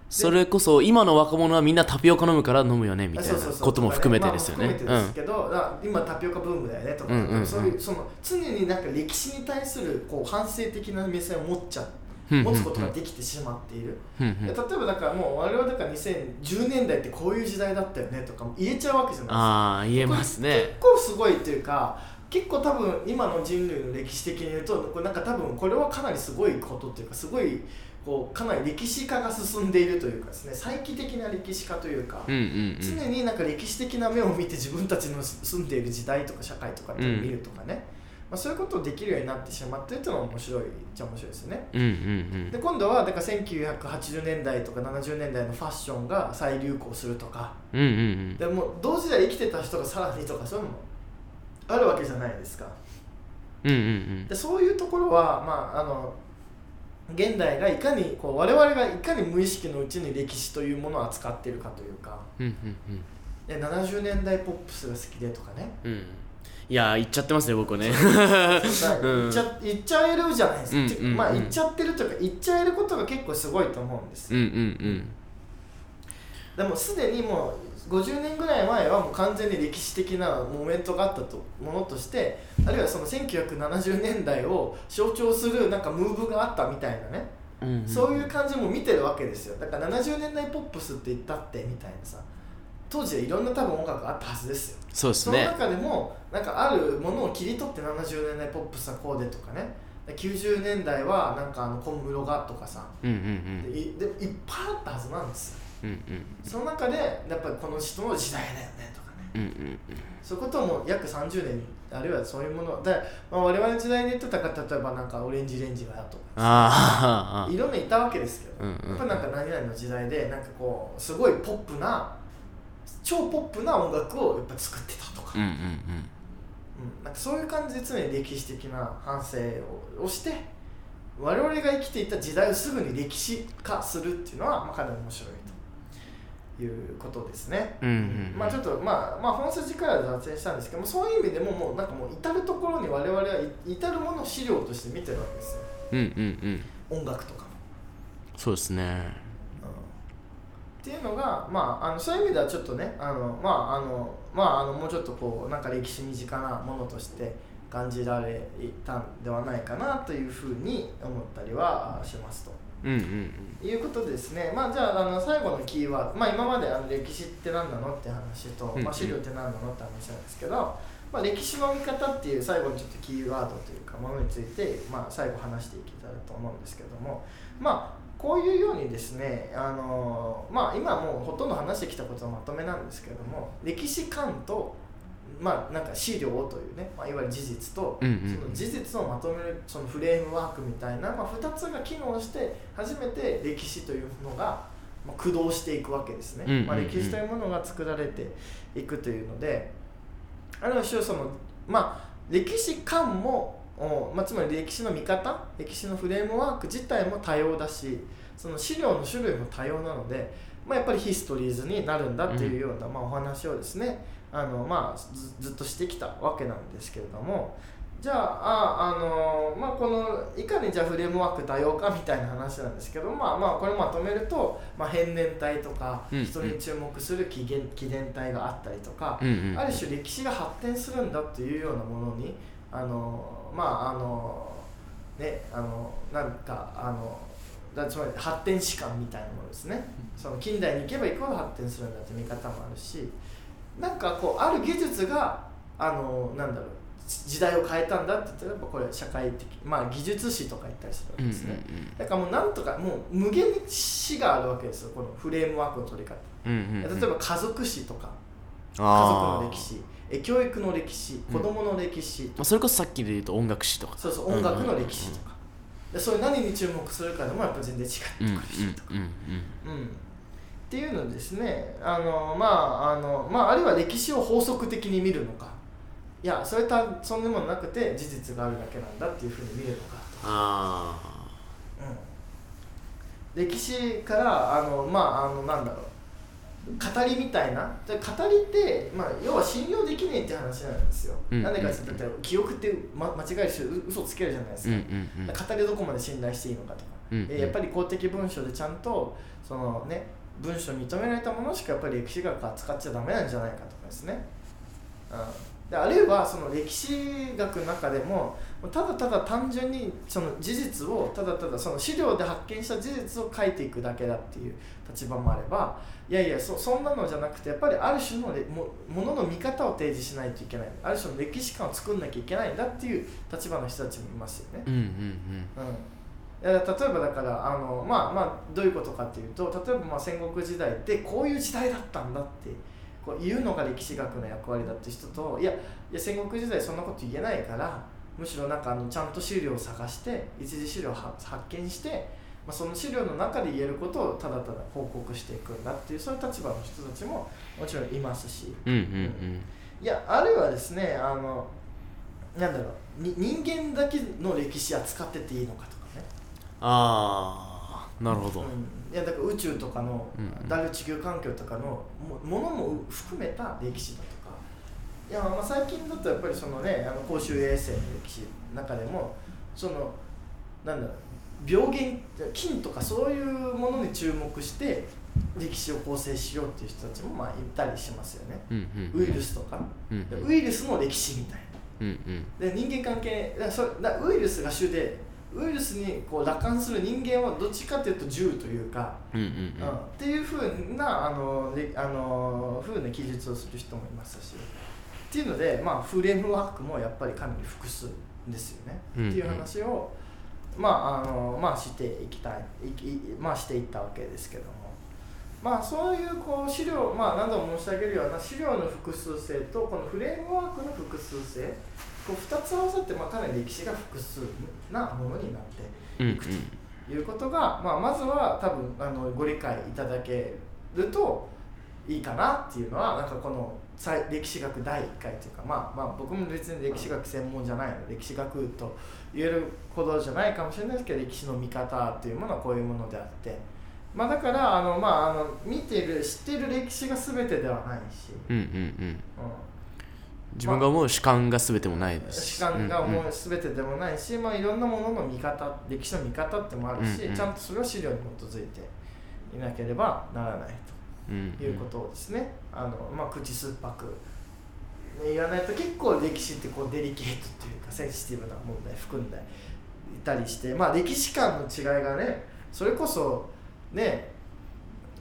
それこそ今の若者はみんなタピオカ飲むから飲むよねみたいなことも含めてですよね。まあ、含めてですけど、だから今タピオカブームだよねとか、うんうんうん。そういうその常になんか歴史に対するこう反省的な目線を持っちゃうん持つことができてしまっている、うんうん。で例えばだからもう我々だから2010年代ってこういう時代だったよねとかも言えちゃうわけじゃないですか。ああ言えますね。結構すごいっていうか結構多分今の人類の歴史的に言うとこれなんか多分これはかなりすごいことっていうかすごいこうかなり歴史化が進んでいるというかですね再帰的な歴史化というか、うんうんうん。常になんか歴史的な目を見て自分たちの住んでいる時代とか社会とかっていうのを見るとかね、まあ、そういうことをできるようになってしまってるっていうのは面白いっちゃ面白いですよね。うんうんで今度はだから1980年代とか70年代のファッションが再流行するとか。うんうんうん。でも同時代生きてた人がさらにとかそういうのもあるわけじゃないですか。うんうんうん。でそういうところはまああの現代がいかにこう我々がいかに無意識のうちに歴史というものを扱っているかというか。うんうんで70年代ポップスが好きでとかね。うん。うんいやー言っちゃってますね僕ね。言っちゃ言っちゃえるじゃないですか、うんうんうん。まあ言っちゃってるというか言っちゃえることが結構すごいと思うんですうんうん。でもすでにもう50年ぐらい前はもう完全に歴史的なモメントがあったとものとしてあるいはその1970年代を象徴するなんかムーブがあったみたいなね、うんうんそういう感じも見てるわけですよ。だから70年代ポップスって言ったってみたいなさ。当時はいろんな多分音楽があったはずですよ。そのそうですね。中でもなんかあるものを切り取って70年代ポップスはこうでとかね。90年代はなんかあの小室がとかさ。うんうんうん。でいでいっぱいあったはずなんですようんうん。その中でやっぱりこの人の時代だよねとかね。うんうんそういうことも約30年あるいはそういうもの。で、まあ、我々の時代に言ってたか例えばなんかオレンジレンジはとか。いろんないたわけですけど、うんうん。やっぱなんか何々の時代でなんかこうすごいポップな超ポップな音楽をやっぱ作ってたとか、うんうんうん。なんかそういう感じで常に歴史的な反省ををして我々が生きていた時代をすぐに歴史化するっていうのは、まあ、かなり面白いということですね。うんうんうんまあちょっとまあまあ本筋からは脱線したんですけどもそういう意味でももうなんかもう至る所に我々はい至るものを資料として見てるわけですようんうんうん音楽とかも。そうですねっていうのが、まあ、あのそういう意味ではちょっとねあの、まああのまあ、あのもうちょっとこうなんか歴史身近なものとして感じられたんではないかなというふうに思ったりはしますと。うんうんいうことでですね、まあ、じゃああの最後のキーワード、まあ、今まであの歴史って何なのって話と、うんまあ、資料って何なのって話なんですけど、まあ、歴史の見方っていう最後にちょっとキーワードというかものについて、まあ、最後話していけたらと思うんですけども。まあこういうようにですねあのまあ今もうほとんど話してきたことのまとめなんですけども歴史観とまあなんか資料というね、まあ、いわゆる事実と、うんうんうん。その事実をまとめるそのフレームワークみたいな、まあ、2つが機能して初めて歴史というものが、まあ、駆動していくわけですね、うんうんうん。まあ、歴史というものが作られていくというのである種そのまあ歴史観もおまあ、つまり歴史の見方歴史のフレームワーク自体も多様だしその資料の種類も多様なので、まあ、やっぱりヒストリーズになるんだっていうような、まあ、お話をですねあの、まあ、ずずっとしてきたわけなんですけれどもじゃああ、あのまあ、このいかにじゃあフレームワーク多様かみたいな話なんですけど、まあまあ、これまとめると、まあ、変年体とかうん。人に注目する起源起源体があったりとか、うんうんある種歴史が発展するんだというようなものにあのまああのねあのなんかあのだつまり発展史観みたいなものですね。その近代に行けば行くほど発展するんだという見方もあるしなんかこうある技術があのなんだろう時代を変えたんだって言ったらやっぱこれ社会的まあ技術史とか言ったりするわけですね、だからもうなんとかもう無限に史があるわけですよこのフレームワークの取り方。うんうんうん。例えば家族史とか。家族の歴史。え教育の歴史。子供の歴史、まあそれこそさっきで言うと音楽史とか。そうそう音楽の歴史とか、でそれ何に注目するかでもやっぱ全然違ってくうんうんるし、うんうん。うんっていうのですねあのまああのまああるいは歴史を法則的に見るのか。いやそれたそんなものなくて事実があるだけなんだっていうふうに見るのかと。か、あうん、っ歴史からあのまああのなんだろう。語りみたいな。で語りって、まあ、要は信用できねえって話なんですよ、うんなんでかって言ったら記憶って、ま、間違えるしう嘘つけるじゃないですうんか、うんうん。語りどこまで信頼していいのかとか、うんうん。えやっぱり公的文書でちゃんとそのね文書認められたものしかやっぱり歴史学は使っちゃダメなんじゃないかとかですね、うん、であるいはその歴史学の中でもただただ単純にその事実をただただその資料で発見した事実を書いていくだけだっていう立場もあればいやいやそそんなのじゃなくてやっぱりある種のれもものの見方を提示しないといけない。ある種の歴史観を作んなきゃいけないんだっていう立場の人たちもいますよね。うんうんうん。いや例えばだからあの、まあまあ、どういうことかっていうと例えばまあ戦国時代ってこういう時代だったんだってこう言うのが歴史学の役割だって人といやいや戦国時代そんなこと言えないからむしろなんかあのちゃんと資料を探して一次資料をは発見して、まあ、その資料の中で言えることをただただ報告していくんだっていうそういう立場の人たちももちろんいますし。うんうんうん。いやあるいはですねあのなんだろうに人間だけの歴史扱ってていいのかとああなるほど、うん、いやだから宇宙とかの、うん。うん大地球環境とかのもものも含めた歴史だとか。いやまあ最近だとやっぱりそのねあの公衆衛生の歴史の中でもそのなんだろう病原菌とかそういうものに注目して歴史を構成しようっていう人たちもまあいたりしますよね。うんうんウイルスとか。うんうん。でウイルスの歴史みたいな。うんうん。で人間関係だそれだウイルスが主でウイルスにこう楽観する人間はどっちかというと銃というか、うんうんうん。っていうふうなあのであのふうな記述をする人もいますしっていうので、まあ、フレームワークもやっぱりかなり複数ですよね、うんうん。っていう話を、まああのまあ、していきたいいきまあ、していったわけですけども。まあそういうこう資料、まあ、何度も申し上げるような資料の複数性とこのフレームワークの複数性こう2つ合わさってまあかなり歴史が複数なものになってうんうん。いうことが、まあ、まずは多分あのご理解いただけるといいかなっていうのはなんかこの歴史学第1回というか、まあ、まあ僕も別に歴史学専門じゃないので歴史学と言えるほどじゃないかもしれないですけど歴史の見方っていうものはこういうものであって、まあ、だからあの、まあ、あの見てる知ってる歴史が全てではないし、うんうんうん。うん自分が思う主観が全てもないです。主観がうんうん思う全てでもないし、まあ、いろんなものの見方歴史の見方ってもあるし、うんうん。ちゃんとそれを資料に基づいていなければならないうんということをですね、あのまあ、口酸っぱく、ね、言わないと結構歴史ってこうデリケートというかセンシティブな問題含んでいたりして、まあ、歴史観の違いがねそれこそね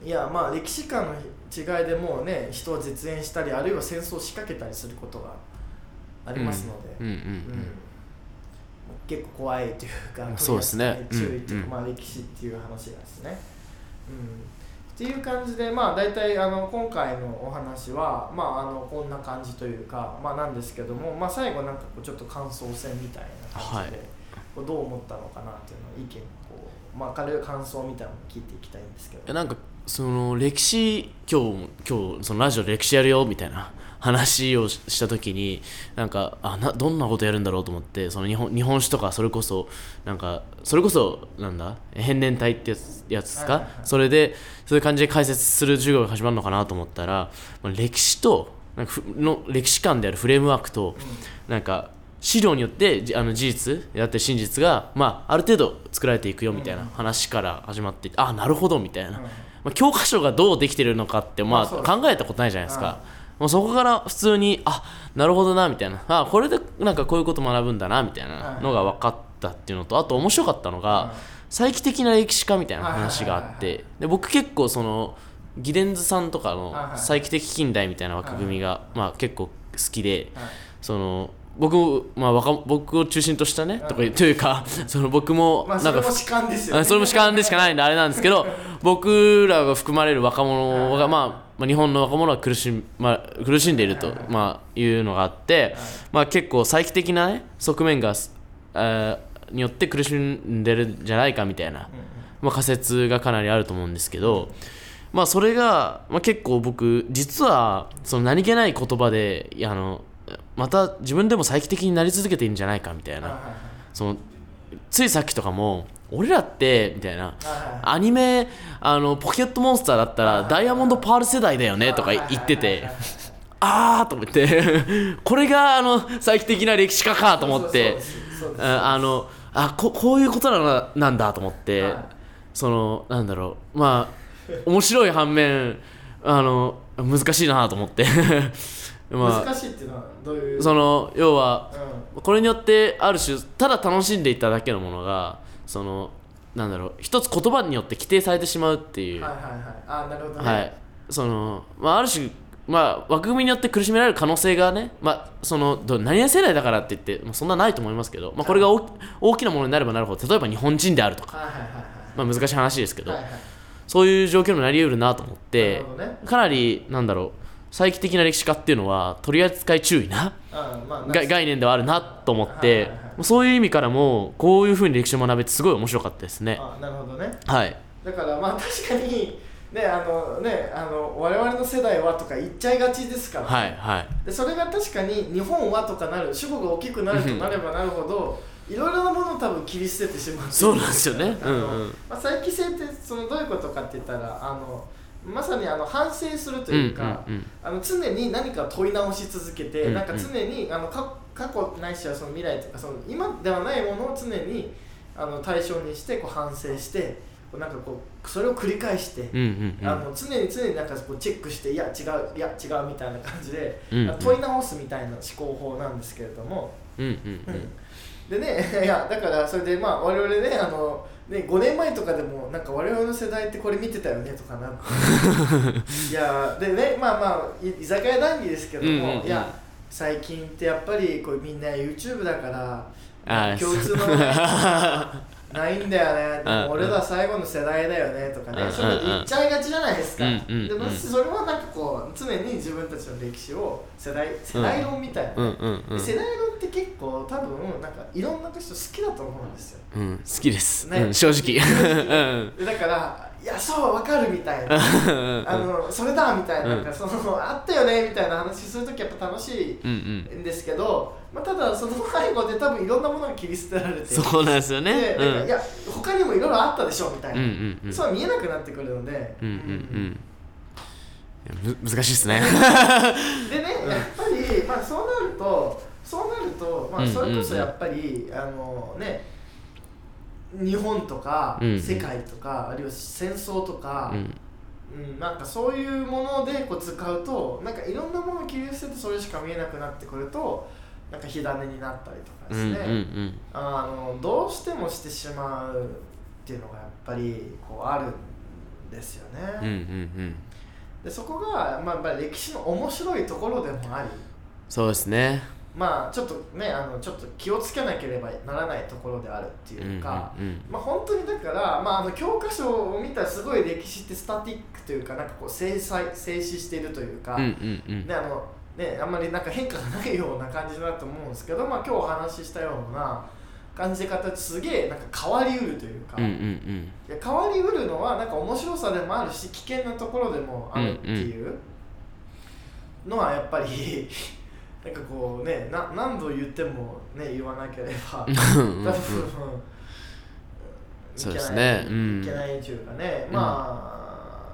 いやまあ歴史観の違いでもうね人を絶縁したりあるいは戦争を仕掛けたりすることがありますので、うんうんうんうん結構怖いというか、そうですね。注意というか、うん。まあ、歴史っていう話がですね。うん。っていう感じで、まあ、大体あの今回のお話は、まあ、あのこんな感じというか、まあ、なんですけども、まあ、最後なんかこうちょっと感想戦みたいな感じで、はい。どう思ったのかなっていうのを意見をこう、まあ、軽い感想みたいなのを聞いていきたいんですけど。なんかその歴史今日今日そのラジオで歴史やるよみたいな話をしした時になんかあなどんなことやるんだろうと思ってその日本日本史とかそれこそなんかそれこそなんだ変年体ってやつやつですか、それでそういう感じで解説する授業が始まるのかなと思ったらまあ歴史となんかふの歴史観であるフレームワークとなんか資料によってじあの事実であって真実が、まあ、ある程度作られていくよみたいな話から始まってあなるほどみたいな、まあ、教科書がどうできてるのかって、まあ、考えたことないじゃないですか、もうそこから普通にあなるほどなみたいな。あこれでなんかこういうこと学ぶんだなみたいなのが分かったっていうのとあと面白かったのが再帰的な歴史家みたいな話があって。で僕結構そのギデンズさんとかの再帰的近代みたいな枠組みが、まあ、結構好きで、はい。その僕,、まあ、若僕を中心としたね、とかいうというか (laughs) その僕もまあ、なんかそれも主観ですよ、ね。あそれも主観でしかないんであれなんですけど (laughs) 僕らが含まれる若者が、まあ、まあ日本の若者は苦し,、まあ、苦しんでいると、まあ、いうのがあって、まあ、結構再帰的な、ね、側面が、えーによって苦しんでるんじゃないかみたいな、まあ、仮説がかなりあると思うんですけど、まあ、それが、まあ、結構僕実はその何気ない言葉であのまた自分でも再帰的になり続けているんじゃないかみたいな。そのついさっきとかも俺らってみたいな。アニメあのポケットモンスターだったらダイヤモンドパール世代だよねとか言っててあーと思って。(laughs) これがあの再帰的な歴史家かと思ってああのあここういうことななんだと思って、はい。そのなんだろう。まあ面白い反面あの難しいなと思ってまあ難しいっていうのはどういう？その要はうこれによってある種ただ楽しんでいただけのものがそのなんだろう一つ言葉によって規定されてしまうっていう、んはいはいはい。あなるほどね。はい、その、まあ、ある種、まあ、枠組みによって苦しめられる可能性がね、まあ、そのど何々世代だからって言って、まあ、そんなないと思いますけど、まあ、これが大大きなものになればなるほど例えば日本人であるとか、はいはいはいまあ、難しい話ですけど、はいはいそういう状況にもなりうるなと思ってね。かなりなんだろう再帰的な歴史家っていうのは取り扱い注意なうんまあが概念ではあるなと思っはいてはいはい。そういう意味からもこういうふうに歴史を学べてすごい面白かったですね。あなるほどね。はい。だからまあ確かにねあのねあの我々の世代はとか言っちゃいがちですから、はいはい。でそれが確かに日本はとかなる主語が大きくなるとなればなるほどいろいろなものを多分切り捨ててしまうそうなんですよね。あのうん。うんまあ、再帰性ってそのどういうことかって言ったらあのまさにあの反省するというか、うんうんうん。あの常に何か問い直し続けて、うんうん。なんか常にあの過過去ないしはその未来というかその今ではないものを常にあの対象にしてこう反省してなんかこうそれを繰り返して、うんうんうん。あの常に常になんかこうチェックしていや違ういや違うみたいな感じで、うんうん。問い直すみたいな思考法なんですけれども、うんうん。うん。でね (laughs) いやだからそれでまあ我々ねあのね5年前とかでもなんか我々の世代ってこれ見てたよねとかな (laughs) いやでねまあまあい居酒屋談義ですけども、いや最近ってやっぱりこうみんな YouTube だから共通の (laughs) ないんだよね。俺ら最後の世代だよねとかね、うんそういうこと言っちゃいがちじゃないですか、でもそれはなんかこう常に自分たちの歴史を世代世代論みたいな、うんうんうん。世代論結構多分なんかいろんな人好きだと思うんですよ。うん好きです、ね。うん、正直。(laughs) うん。でだからいやそうわかるみたいな。(laughs) あのそれだみたいな,、うん。なんかそのあったよねみたいな話するときやっぱ楽しうんうんいんですけど、まあ、ただその背後で多分いろんなものが切り捨てられてそうなんですよね。でうん。いや他にもいろいろあったでしょみたいな、うんうんうん。そうは見えなくなってくるので、うんうんうん難しいですね。(laughs) でね、やっぱり、まあ、そうなるとそうなると、まあ、うんうんうん。それこそやっぱり、あのね日本とかうんうん。世界とか、あるいは戦争とか、うん。うん、なんかそういうものでこう使うとなんかいろんなものを切り捨ててそれしか見えなくなってくるとなんか火種になったりとかうんですね、うんうん。あのどうしてもしてしまうっていうのがやっぱりこうあるんですよね。うんうんうん。でそこが、まあ、やっぱり歴史の面白いところでもあり。そうですねまあちょっとねあのちょっと気をつけなければならないところであるっていうか、うんうんまあ本当にだから、まあ、あの教科書を見たらすごい歴史ってスタティックというかなんかこう静止静止しているというか、うんうんうん。ねあのね、あんまりなんか変化がないような感じだと思うんですけど、まあ、今日お話ししたような感じ方すげえなんか変わりうるというか、うんうんうん。いや変わりうるのはなんか面白さでもあるし危険なところでもあるっていうのはやっぱりなんかこうねな何度言ってもね言わなければ多分、そうですね。うん。いけないというかね、まあ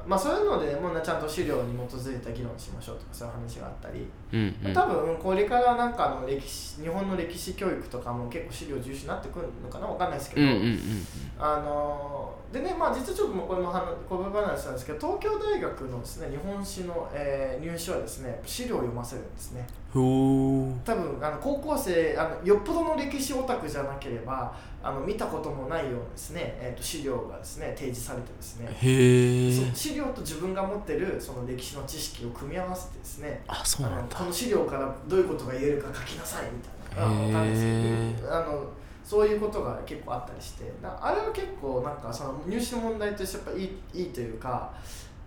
まあそういうのでもうちゃんと資料に基づいた議論しましょうとかそういう話があったり、うんうん。多分これからなんかあの歴史日本の歴史教育とかも結構資料重視になってくるのかなわかんないですけど、うんうんうんあのでねまあ実はちょっとこれも話なんですけど東京大学のですね日本史の、えー入試はですね資料を読ませるんですね。ほ多分あの高校生あのよっぽどの歴史オタクじゃなければあの見たこともないようなですね、えー、と資料がですね提示されてですね。うへ資料と自分が持ってるその歴史の知識を組み合わせてですねあそうこの資料からどういうことが言えるか書きなさいみたいなあのそういうことが結構あったりして。なあれは結構なんかその入試の問題としてやっぱいいいいというか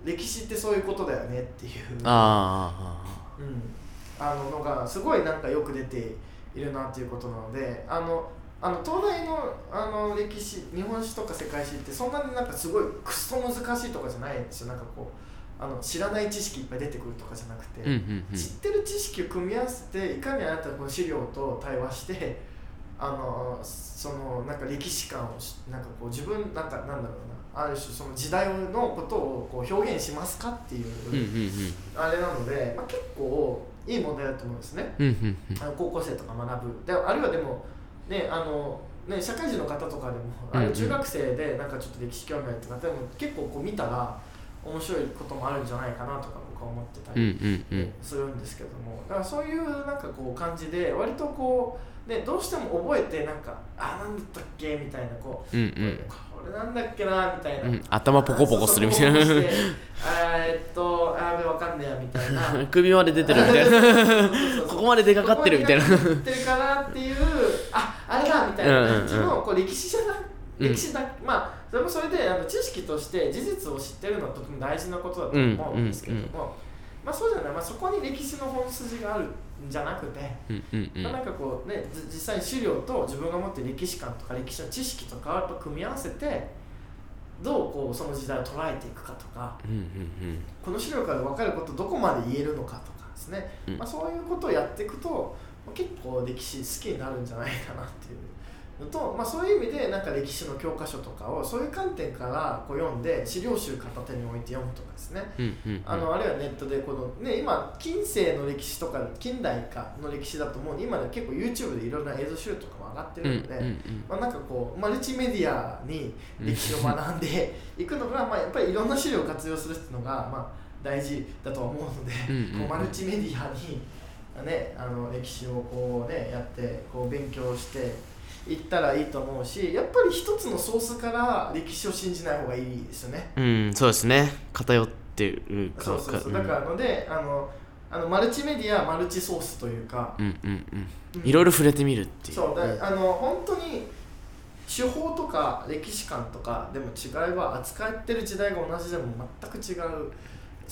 歴史ってそういうことだよねっていう。あうん、あののがすごいなんかよく出ているなっていうことなのであのあの東大のあの歴史日本史とか世界史ってそんなになんかすごいクソ難しいとかじゃないんですよ。なんかこうあの知らない知識いっぱい出てくるとかじゃなくて、うんうんうん。知ってる知識を組み合わせていかにあなたがこの資料と対話してあのそのなんか歴史観をしなんかこう自分なんかなんだろうなある種その時代のことをこう表現しますかっていう、あれなので、まあ、結構いい問題だと思うんですね。あの高校生とか学ぶ。であるいはでもねあのね社会人の方とかでもあ中学生でなんかちょっと歴史興味あるって方でも結構こう見たら面白いこともあるんじゃないかなとか僕は思ってたうんりするんですけども。だからそういうなんかこう感じで割とこう、ね、どうしても覚えてなんかあなんだったっけ？みたいなこう、うんうん。これなんだっけな？みたいな、うん。頭ポコポコするみたいな。えっとあべわかんねえやみたいな。(laughs) 首まで出てるみたいな。ここまで出かかってるみたいな。出かかってるかなっていうああれだみたいな感じの、こう歴史じゃなうん。歴史だ、まあそれもそれであの知識として事実を知ってるのはとても大事なことだと思うんですけども、まあそうじゃない、まあ、そこに歴史の本筋がある。んじゃなくて、うんうんうん。まあ、なんかこうねじ実際に資料と自分が持ってる歴史観とか歴史の知識とかをやっぱ組み合わせてどうこうその時代を捉えていくかとかうんうんこの資料から分かることどこまで言えるのかとかですね、うん。まあ、そういうことをやっていくとまあ結構歴史好きになるんじゃないかなっていう。のと、まあ、そういう意味でなんか歴史の教科書とかをそういう観点からこう読んで資料集片手に置いて読むとかですね。うんうんうん。あのあるいはネットでこの、ね、今近世の歴史とか近代化の歴史だともう。今では結構 YouTube でいろんな映像集とかも上がってうんうんるので、まあ、なんかこうマルチメディアに歴史を学んでいくのが、まあ、やっぱりいろんな資料を活用するっていうのが、まあ、大事だとは思うので、うんうんうん。こうマルチメディアに、ね、あの歴史をこう、ね、やってこう勉強していったらいいと思うしやっぱり一つのソースから歴史を信じない方がいいですよね。うんそうですね。偏ってるかそうそうそう。だからのであのあのマルチメディアマルチソースというか、うんうんうん。うん。いろいろ触れてみるっていう。そうだあの本当に手法とか歴史観とかでも違いは扱ってる時代が同じでも全く違う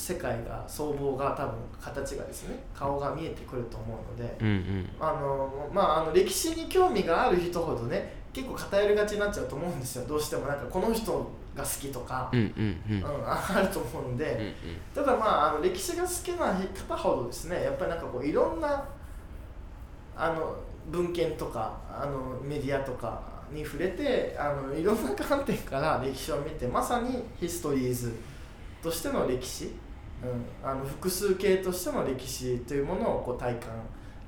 世界が相貌が多分形がですね顔が見えてくると思うのでうんうん。あのまああの歴史に興味がある人ほどね結構偏りがちになっちゃうと思うんですよ。どうしてもなんかこの人が好きとか、うんうんうん。うん、あると思うんで、うんうん。ただまああの歴史が好きな方ほどですねやっぱりなんかこういろんなあの文献とかあのメディアとかに触れてあのいろんな観点から歴史を見てまさにヒストリーズとしての歴史、うん、あの複数形としての歴史というものをこう体感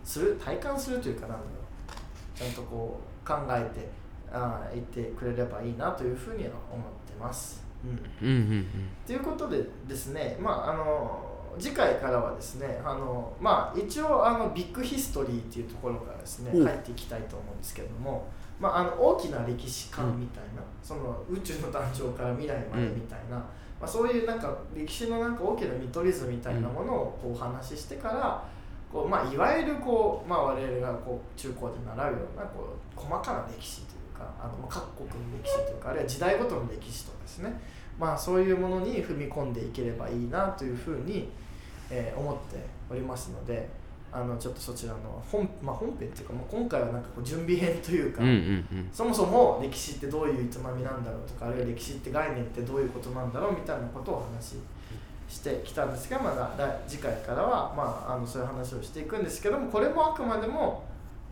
する体感するというかなんだろう。ちゃんとこう考えてあ言ってくれればいいなというふうには思ってます。うん。うんうんということでですね、まあ、あの次回からはですねあの、まあ、一応あのビッグヒストリーっていうところからですねお入っていきたいと思うんですけれども、まあ、あの大きな歴史観みたいな、その宇宙の誕生から未来までみたいな、まあ、そういうなんか歴史のなんか大きな見取り図みたいなものをこうお話ししてから、こうまあ、いわゆるこう、まあ、我々がこう中高で習うようなこう細かな歴史というかあの各国の歴史というかあるいは時代ごとの歴史とかですね。まあ、そういうものに踏み込んでいければいいなというふうに、えー思っておりますので。あのちょっとそちらの本,、まあ、本編っていうか、まあ、今回はなんかこう準備編というか、うんうんうん。そもそも歴史ってどういう営みなんだろうとかあるいは歴史って概念ってどういうことなんだろうみたいなことをお話ししてきたんですが、まだだ次回からは、まあ、あのそういう話をしていくんですけどもこれもあくまでも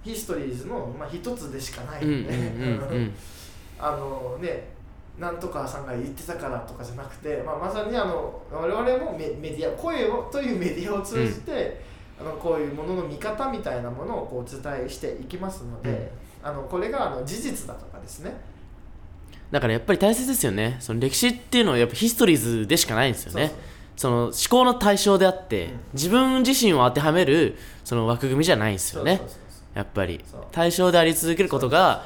ヒストリーズの、まあ、一つでしかないうんので、うんうんうん。(laughs) あのねなんとかさんが言ってたからとかじゃなくて、まあ、まさにあの我々もメメディア声をというメディアを通じて、あのこういうものの見方みたいなものをこうお伝えしていきますので、あのこれがあの事実だとかですね。だからやっぱり大切ですよね。その歴史っていうのはやっぱヒストリーズでしかないんですよね。その思考の対象であって、うん。自分自身を当てはめるその枠組みじゃないんですよね。やっぱり。対象であり続けることが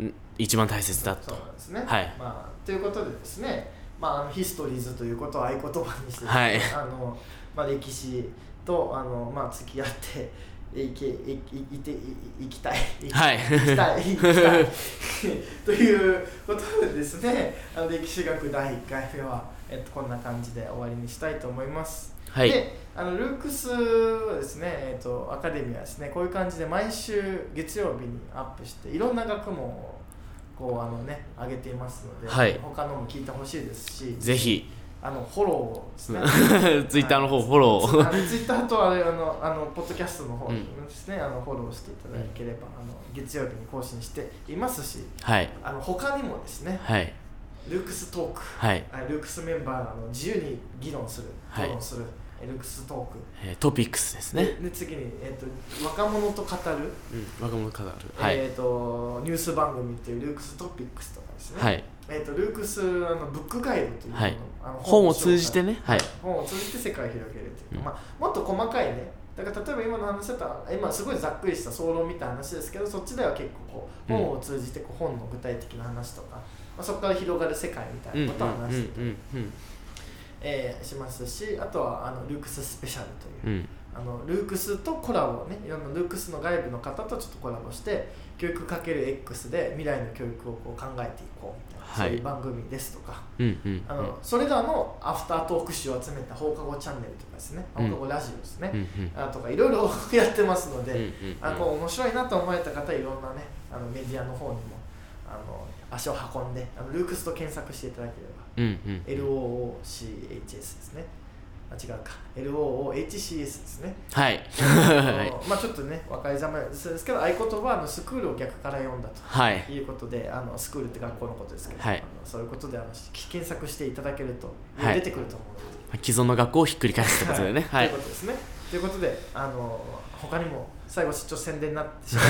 ん一番大切だと。なんですね、はい。まあ、ということでですね、まあ、あのヒストリーズということを合言葉にしてですね、はい。あのまあ、歴史とあの、まあ、付き合っていけいいいていいきたい。いきはい。行きたい行きたい。(laughs) (laughs) ということでですねあの歴史学第1回目は、えっと、こんな感じで終わりにしたいと思います。はい。であのルークスはですね、えっとアカデミーはですね。こういう感じで毎週月曜日にアップしていろんな学問をこうあのね上げていますので、はい。他のも聞いてほしいですしぜひあのフォローをですねツイッターの方フォローあのツイッターとあれあのあのポッドキャストの方ですね、あのフォローしていただければ、あの月曜日に更新していますし。はい。あの他にもですねはい。ルークストーク。はい、あルークスメンバーの自由に議論するはい。討論する、えルークストーク。えートピックスですね。でで次に、えー、と若者と語る、うん若者語る。はい、えー、とニュース番組っていうルークストピックスとかですね、はいえー、とルークスあのブックガイドというはい。あの本を通じてね。はい。本を通じて世界を広げるというか、うん。まあ、もっと細かいね。だから例えば今の話だったら今すごいざっくりした総論みたいな話ですけどそっちでは結構こううん。本を通じてこう本の具体的な話とか、まあ、そこから広がる世界みたいなことを話してたり、しますしあとはあのルークススペシャルといううん。うんあのルークスとコラボをね。いろんなルークスの外部の方とちょっとコラボして教育 ×X で未来の教育をこう考えていこうみたいな、はいそういう番組ですとか。うんうんあの、それらのアフタートーク集を集めた放課後チャンネルとかですね。うん。放課後ラジオですね、うんうん。あとかいろいろ (laughs) やってますので、うんうんあこう面白いなと思われた方いろんなねあのメディアの方にもあの足を運んであのルークスと検索していただければ。うんうん LOOCHS ですねあ違うか。LOOHCS ですね。はい。あの (laughs) まあちょっとね若いざまですけど合言葉はあのスクールを逆から読んだとはい。いうことであのスクールって学校のことですけど、はい。あのそういうことであの検索していただけると、はい。出てくると思うので既存の学校をひっくり返すってことでね。(laughs) はい。とい。うことですねということであの他にも最後出張宣伝になってしまう。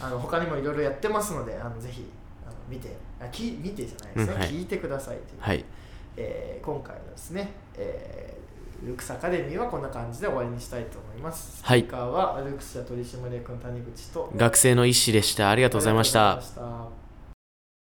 (laughs) あの他にもいろいろやってますのであのぜひあの見てあき見てじゃないですね、うんはい。聞いてくださいという、はいえー今回のですね、えールークスアカデミーはこんな感じで終わりにしたいと思います。はい。スピーカーはルークスや取締役の谷口と。学生の医師でした。ありがとうございました